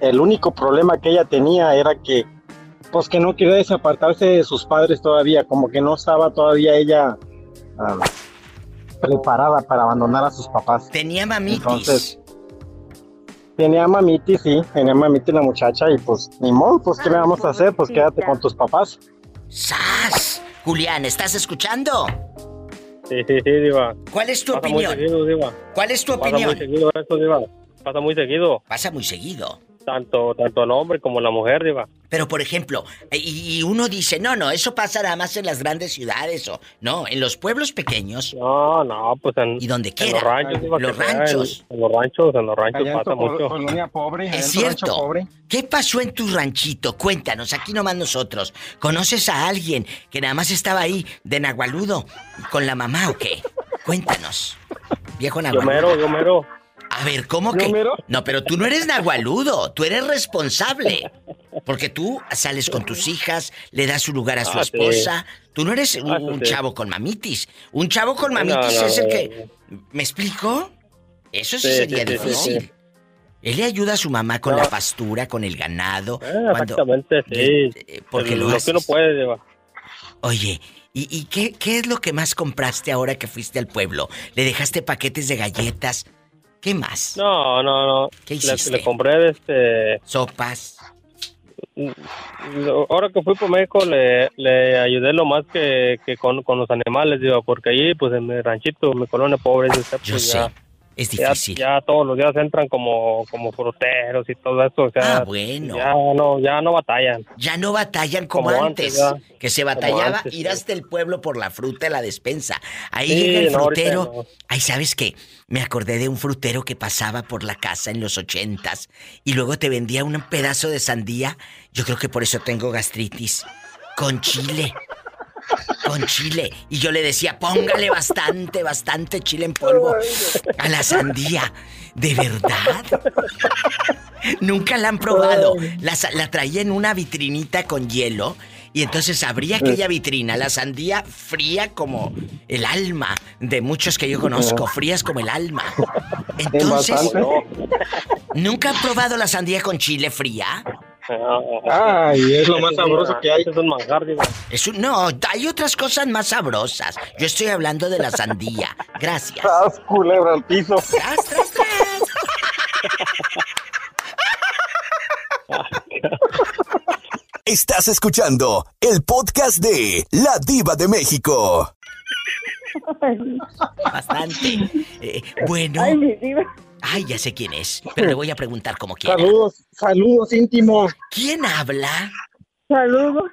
el único problema que ella tenía era que, pues que no quería desapartarse de sus padres todavía, como que no estaba todavía ella ah, preparada para abandonar a sus papás. Tenía mamitis. Entonces, Tenía mamitis, sí, tenía mamitis la muchacha y pues ni modo, pues ¿qué le vamos a hacer? Pues quédate con tus papás. ¡Sas! Julián, ¿estás escuchando? Sí, sí, sí, Diva. ¿Cuál es tu Pasa opinión? muy seguido, Diva. ¿Cuál es tu Pasa opinión? muy seguido eso, Diva. Pasa muy seguido. Pasa muy seguido. Tanto, tanto el hombre como la mujer, Diva. Pero por ejemplo, eh, y, y uno dice, no, no, eso pasa nada más en las grandes ciudades o no, en los pueblos pequeños. No, no, pues en, y donde en quiera. los ranchos, Diva. los ranchos. En, en los ranchos, en los ranchos Allá pasa mucho. colonia pobre, Es cierto. pobre. ¿Qué pasó en tu ranchito? Cuéntanos, aquí nomás nosotros. ¿Conoces a alguien que nada más estaba ahí de Nahualudo con la mamá o qué? Cuéntanos. Viejo Yo Nahualudo. mero, yo mero. A ver, ¿cómo que? No, pero tú no eres nahualudo, tú eres responsable. Porque tú sales con tus hijas, le das su lugar a su Ah, sí. esposa. Tú no eres un, Ah, un chavo con mamitis. Un chavo con No, mamitis no, es el no, que. ¿Me explico? Eso sí, Sí, sería difícil. Él le ayuda a su mamá con No. la pastura, con el ganado. Eh, cuando- exactamente, sí. Porque El- lo lo haces. que uno puede, Diva. Oye, ¿y, y qué, qué es lo que más compraste ahora que fuiste al pueblo? ¿Le dejaste paquetes de galletas? ¿Qué más? No, no, no. ¿Qué hiciste? Le, compré este. Sopas. Ahora que fui por México le, le ayudé lo más que, que con, con los animales, digo, porque allí, pues en mi ranchito, mi colonia pobre, pues, Yo sé, ya, es difícil. Ya, todos los días entran como, como fruteros y todo eso, o sea, Ah, bueno. ya no, ya no batallan. Ya no batallan como, Como antes, antes, ya. que se batallaba antes, ir hasta el pueblo por la fruta a la despensa. Ahí Sí, llega el no, frutero. no. Ay, ¿sabes qué? Me acordé de un frutero que pasaba por la casa en los ochentas y luego te vendía un pedazo de sandía. Yo creo que por eso tengo gastritis. Con chile. Con chile. Y yo le decía, póngale bastante, bastante chile en polvo a la sandía. ¿De verdad? Nunca la han probado. La, la traía en una vitrinita con hielo. Y entonces abría aquella vitrina, la sandía fría como el alma de muchos que yo conozco, frías como el alma. Entonces. ¿nunca han probado la sandía con chile fría? Ay, es lo más sabroso que hay. Es un manjar, digo. Es un- no, hay otras cosas más sabrosas. Yo estoy hablando de la sandía. Gracias. Tras, culebra al piso. Tras, tras, tras. Estás escuchando el podcast de La Diva de México. Bastante. Eh, bueno. Ay, mi diva. Ay, ya sé quién es, pero le voy a preguntar como quiera. Saludos, saludos íntimo. ¿Quién habla? Saludos.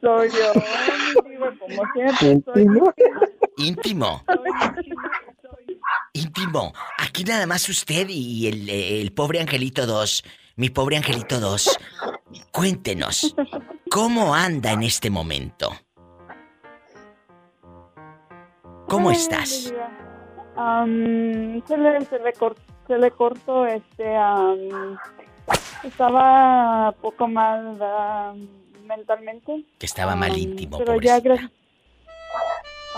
Soy yo, como siempre. Soy Íntimo. Íntimo. Íntimo. Aquí nada más usted y el, el pobre Angelito 2. Mi pobre Angelito 2. Cuéntenos, ¿cómo anda en este momento? ¿Cómo Ay, estás? mi Am, se, le, se, le cor- se le cortó este. am, estaba poco mal am, mentalmente. Que estaba mal Am, íntimo, Pero ya, pobrecita. gracias.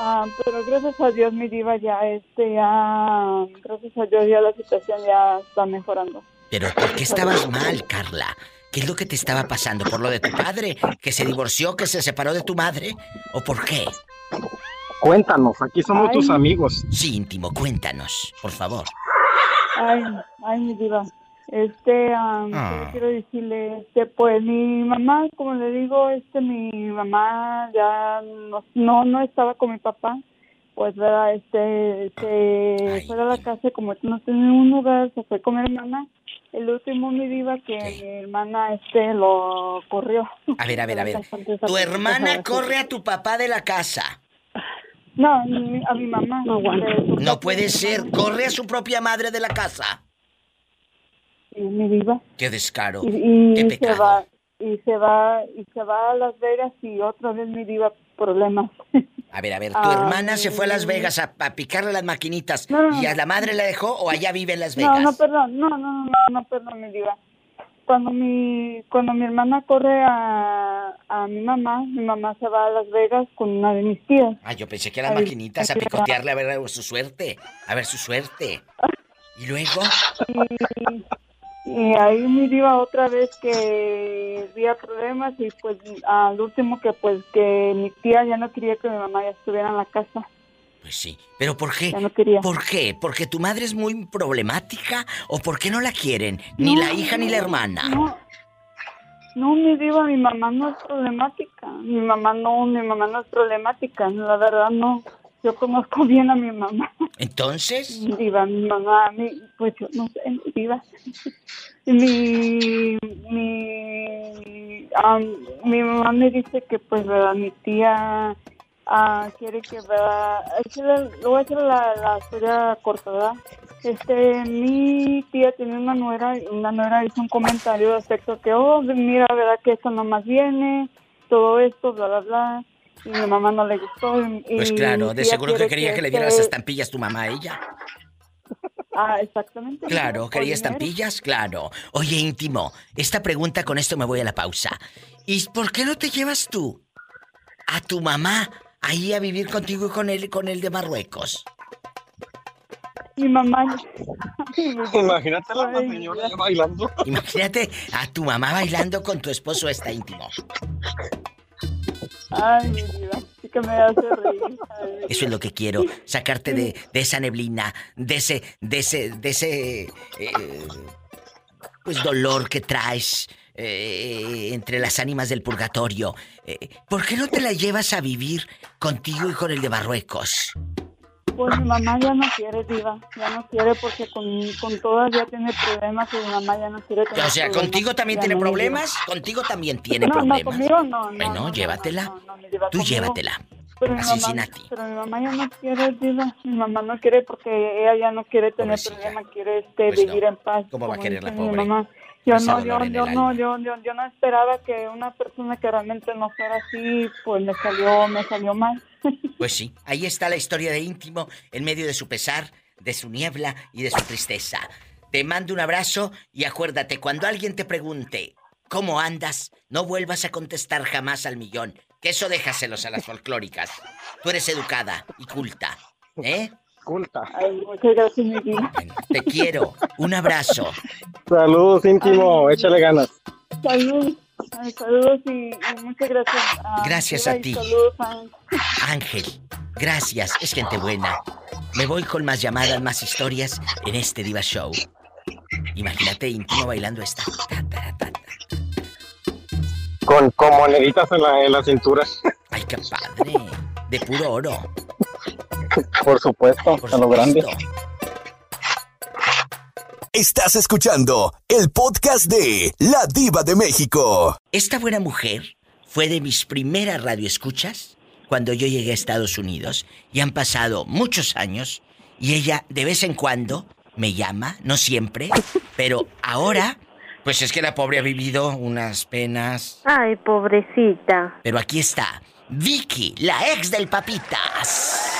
Ah, pero gracias a Dios, mi diva, ya, este, ya, gracias a Dios, ya la situación ya está mejorando. Pero ¿por qué estabas mal, Carla? ¿Qué es lo que te estaba pasando? ¿Por lo de tu padre? ¿Que se divorció, que se separó de tu madre? ¿O por qué? Cuéntanos, aquí somos Ay. tus amigos. Sí, íntimo, cuéntanos, por favor. Ay, ay, mi diva. Este, Ah. ¿qué quiero decirle, este, pues mi mamá, como le digo, este, mi mamá ya no, no, no estaba con mi papá, pues, ¿verdad? Este, se fue a la casa, como no tenía un lugar, se fue con mi hermana. El último, mi diva, que mi hermana, este, lo corrió. A ver, a ver, a ver. Tu hermana corre a tu papá de la casa. No, a mi mamá. De- No puede ser. Corre a su propia madre de la casa. Sí, mi diva. Qué descaro. y, y Qué se pecado. va y se va y se va a Las Vegas y otra vez mi diva problemas A ver, a ver, tu Ah, hermana se fue a Las Vegas a, a picarle las maquinitas y a la madre la dejó o allá vive en Las no Vegas. no perdón no no no no, no perdón mi diva cuando mi cuando mi hermana corre a, a mi mamá mi mamá se va a Las Vegas con una de mis tías Ah, yo pensé que eran maquinitas a picotearle a ver su suerte. A ver su suerte. Y luego, y, y ahí mi diva otra vez que había problemas y pues al último que pues que mi tía ya no quería que mi mamá ya estuviera en la casa Pues sí. ¿Pero por qué? Ya no quería. ¿Por qué? ¿Porque tu madre es muy problemática o por qué no la quieren? Ni No, la hija ni la hermana. No, no, mi diva, mi mamá no es problemática. Mi mamá no, mi mamá no es problemática. La verdad no. Yo conozco bien a mi mamá. Entonces, Diva, mi mamá, mi, pues yo no sé, diva. Mi, mi, am, mi mamá me dice que pues verdad, mi tía ah, quiere que le, le voy a hacer la, la historia corta, ¿verdad? Este, mi tía tiene una nuera, y una nuera hizo un comentario respecto que, oh, mira, verdad que esta nomás viene, todo esto, bla, bla, bla. Y mi mamá no le gustó. y- pues claro, de seguro que quería que le este- diera las estampillas tu mamá a ella. Ah, exactamente. Claro, ¿quería estampillas? Claro. Oye, íntimo, esta pregunta con esto me voy a la pausa. ¿Y por qué no te llevas tú a tu mamá ahí a vivir contigo y con él, con el de Marruecos? Mi mamá. Imagínate la señora ya bailando. Imagínate a tu mamá bailando con tu esposo está íntimo. Ay, mi vida, sí que me hace reír. Ay, Eso es lo que quiero, sacarte de, de esa neblina, de ese, de ese, de ese, eh, pues dolor que traes eh, entre las ánimas del purgatorio. Eh, ¿Por qué no te la llevas a vivir contigo y con el de Marruecos? Pues mi mamá ya no quiere, diva. Ya no quiere porque con, con todas ya tiene problemas y mi mamá ya no quiere tener O sea, problemas. ¿contigo también tiene no, problemas? ¿Contigo también tiene. No, no, problemas? conmigo no. no bueno, no, no, llévatela. no, no, diva, Tú conmigo. llévatela. Pero a mamá, pero mi mamá ya no quiere, diva. Mi mamá no quiere porque ella ya no quiere tener problemas, quiere este, Pues no. vivir en paz. ¿Cómo va a querer la dice mi pobre? mamá. Yo no, yo, yo no, yo, yo, yo no esperaba que una persona que realmente no fuera así, pues me salió, me salió mal. Pues sí, ahí está la historia de íntimo en medio de su pesar, de su niebla y de su tristeza. Te mando un abrazo y acuérdate, cuando alguien te pregunte cómo andas, no vuelvas a contestar jamás al millón, que eso déjaselos a las folclóricas. Tú eres educada y culta, ¿eh? Culta. Ay, muchas gracias, mi vida. Te quiero. Un abrazo. Saludos, íntimo. Échale ganas. Salud. Ay, saludos y, y muchas gracias. ah, Gracias a ti. Saludos a... Ángel, gracias, es gente buena. Me voy con más llamadas, más historias en este Diva Show. Imagínate íntimo bailando esta. Con, con moneditas en la, en la cintura. Ay, qué padre. De puro oro. Por supuesto, a lo grande. Estás escuchando el podcast de La Diva de México. Esta buena mujer fue de mis primeras radioescuchas cuando yo llegué a Estados Unidos y han pasado muchos años y ella de vez en cuando me llama, no siempre, pero ahora, pues es que la pobre ha vivido unas penas, Ay, pobrecita. pero aquí está, Vicky, la ex del Papitas.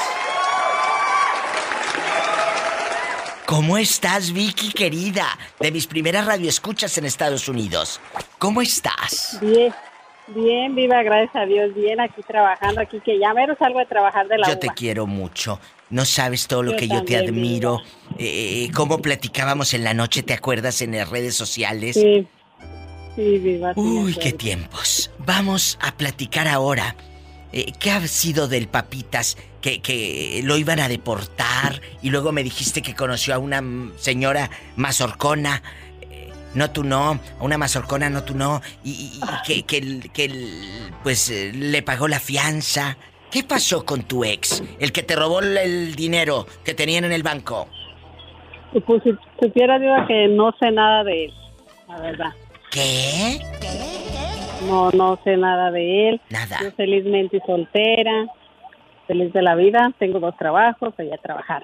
¿Cómo estás, Vicky, querida? De mis primeras radioescuchas en Estados Unidos. ¿Cómo estás? Bien, bien, viva, gracias a Dios, bien aquí trabajando, aquí que ya mero salgo de trabajar de la Yo te quiero mucho. No sabes todo lo Yo que yo te admiro. Eh, cómo platicábamos en la noche, ¿te acuerdas? En las redes sociales. Sí, sí, viva. Uy, qué tiempos. Vamos a platicar ahora. Eh, ¿Qué ha sido del Papitas? Que, que lo iban a deportar y luego me dijiste que conoció a una señora mazorcona. Eh, No, tú no. A una mazorcona, no, tú no. Y, que, que, el- que el- pues eh, le pagó la fianza. ¿Qué pasó con tu ex? El que te robó el- dinero que tenían en el banco. Pues si supiera, diva, que no sé nada de él, la verdad. ¿Qué? No, no sé nada de él. Nada. Yo felizmente soltera, feliz de la vida, tengo dos trabajos, voy a trabajar.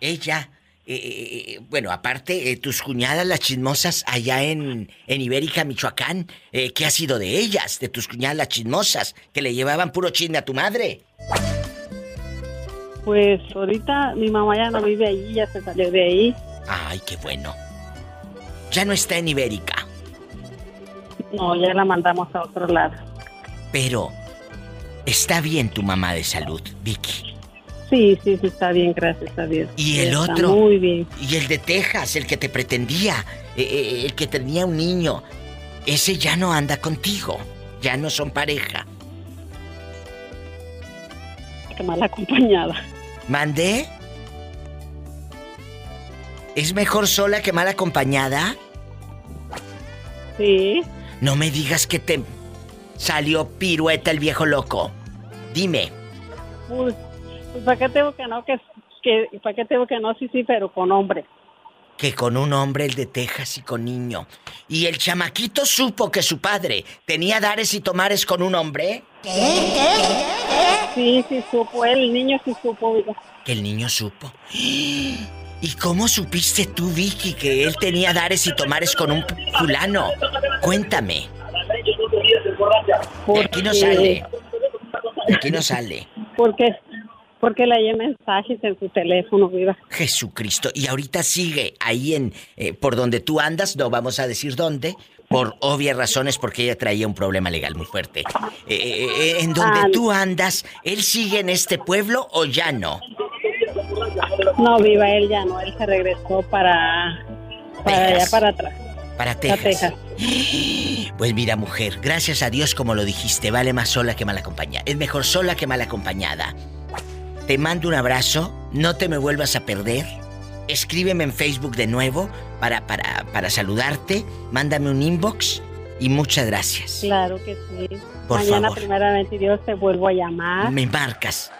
Ella, eh, eh, bueno, aparte, eh, tus cuñadas, las chismosas, allá en, en Ibérica, Michoacán, eh, ¿qué ha sido de ellas, de tus cuñadas, las chismosas, que le llevaban puro chisme a tu madre? Pues ahorita mi mamá ya no vive allí, ya se salió de ahí. Ay, qué bueno. Ya no está en Ibérica, No, ya la mandamos a otro lado. pero está bien tu mamá de salud, Vicky. Sí, sí, sí, está bien, gracias a Dios. Y el Está otro. Muy bien. Y el de Texas, el que te pretendía, eh, eh, el que tenía un niño, ese ya no anda contigo. Ya no son pareja. Qué mal acompañada. ¿Mandé? ¿Es mejor sola que mal acompañada? Sí. No me digas que te salió pirueta el viejo loco. Dime. Pues, pues, ¿para qué tengo que no? Que, que, ¿Para qué tengo que no? Sí, sí, pero con hombre. Que con un hombre, el de Texas y con niño. ¿Y el chamaquito supo que su padre tenía dares y tomares con un hombre? Sí, sí supo. El niño sí supo, oiga. Que el niño supo. ¿Y cómo supiste tú, Vicky, que él tenía dares y tomares con un fulano? Cuéntame. De aquí no sale. De aquí no sale. ¿Por qué? Porque le hay mensajes en su teléfono, viva. Jesucristo. Y ahorita sigue ahí en eh, por donde tú andas, no vamos a decir dónde, por obvias razones, porque ella traía un problema legal muy fuerte. Eh, eh, en donde Ah. tú andas, ¿él sigue en este pueblo o ya no? No, viva él ya no. Él se regresó para... Para allá, para atrás. Para A Texas. Texas. Pues mira, mujer, gracias a Dios, como lo dijiste, vale más sola que mal acompañada. Es mejor sola que mal acompañada. Te mando un abrazo, no te me vuelvas a perder. Escríbeme en Facebook de nuevo para, para, para saludarte. Mándame un inbox y muchas gracias. Claro que sí. Por Mañana, favor. primeramente Dios, te vuelvo a llamar. Me marcas.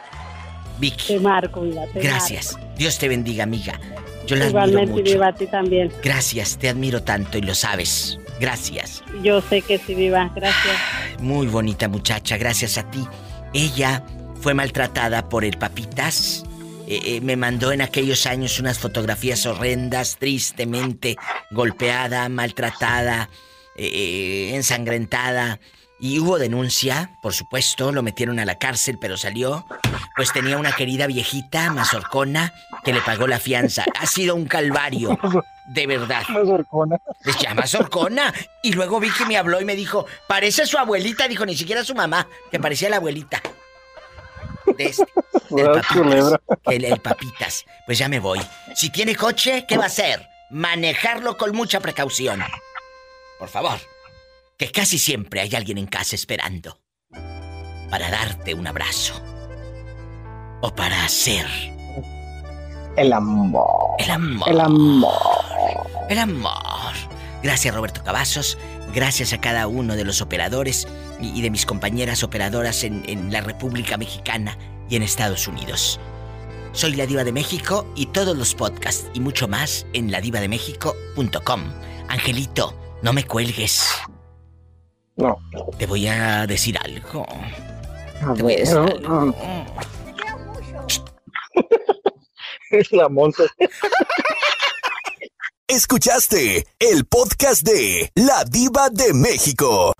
Vicky. Te marco. Te Gracias. Dios te bendiga, amiga. Yo la admiro mucho. viva a ti también. Gracias, te admiro tanto y lo sabes. Gracias. Yo sé que sí, viva. Gracias. Muy bonita muchacha, gracias a ti. Ella fue maltratada por el papitas. Eh, eh, me mandó en aquellos años unas fotografías horrendas, tristemente golpeada, maltratada, eh, ensangrentada. Y hubo denuncia, por supuesto, lo metieron a la cárcel, pero salió. Pues tenía una querida viejita, mazorcona, que le pagó la fianza. Ha sido un calvario, de verdad. Mazorcona. Se llama Sorcona. Y luego vi que me habló y me dijo, parece su abuelita. Dijo, ni siquiera su mamá, que parecía la abuelita. De este. del papitas. culebra. El, el papitas. Pues ya me voy. Si tiene coche, ¿qué va a hacer? Manejarlo con mucha precaución. Por favor. Que casi siempre hay alguien en casa esperando. Para darte un abrazo. O para hacer El amor. el amor. El amor. El amor. Gracias Roberto Cavazos, gracias a cada uno de los operadores y de mis compañeras operadoras en, en la República Mexicana y en Estados Unidos. Soy la Diva de México y todos los podcasts y mucho más en ladivademéxico.com. Angelito, no me cuelgues. No. Te voy a decir algo. A Te voy a ver, decir no, algo. no. Es la monza. Escuchaste el podcast de La Diva de México.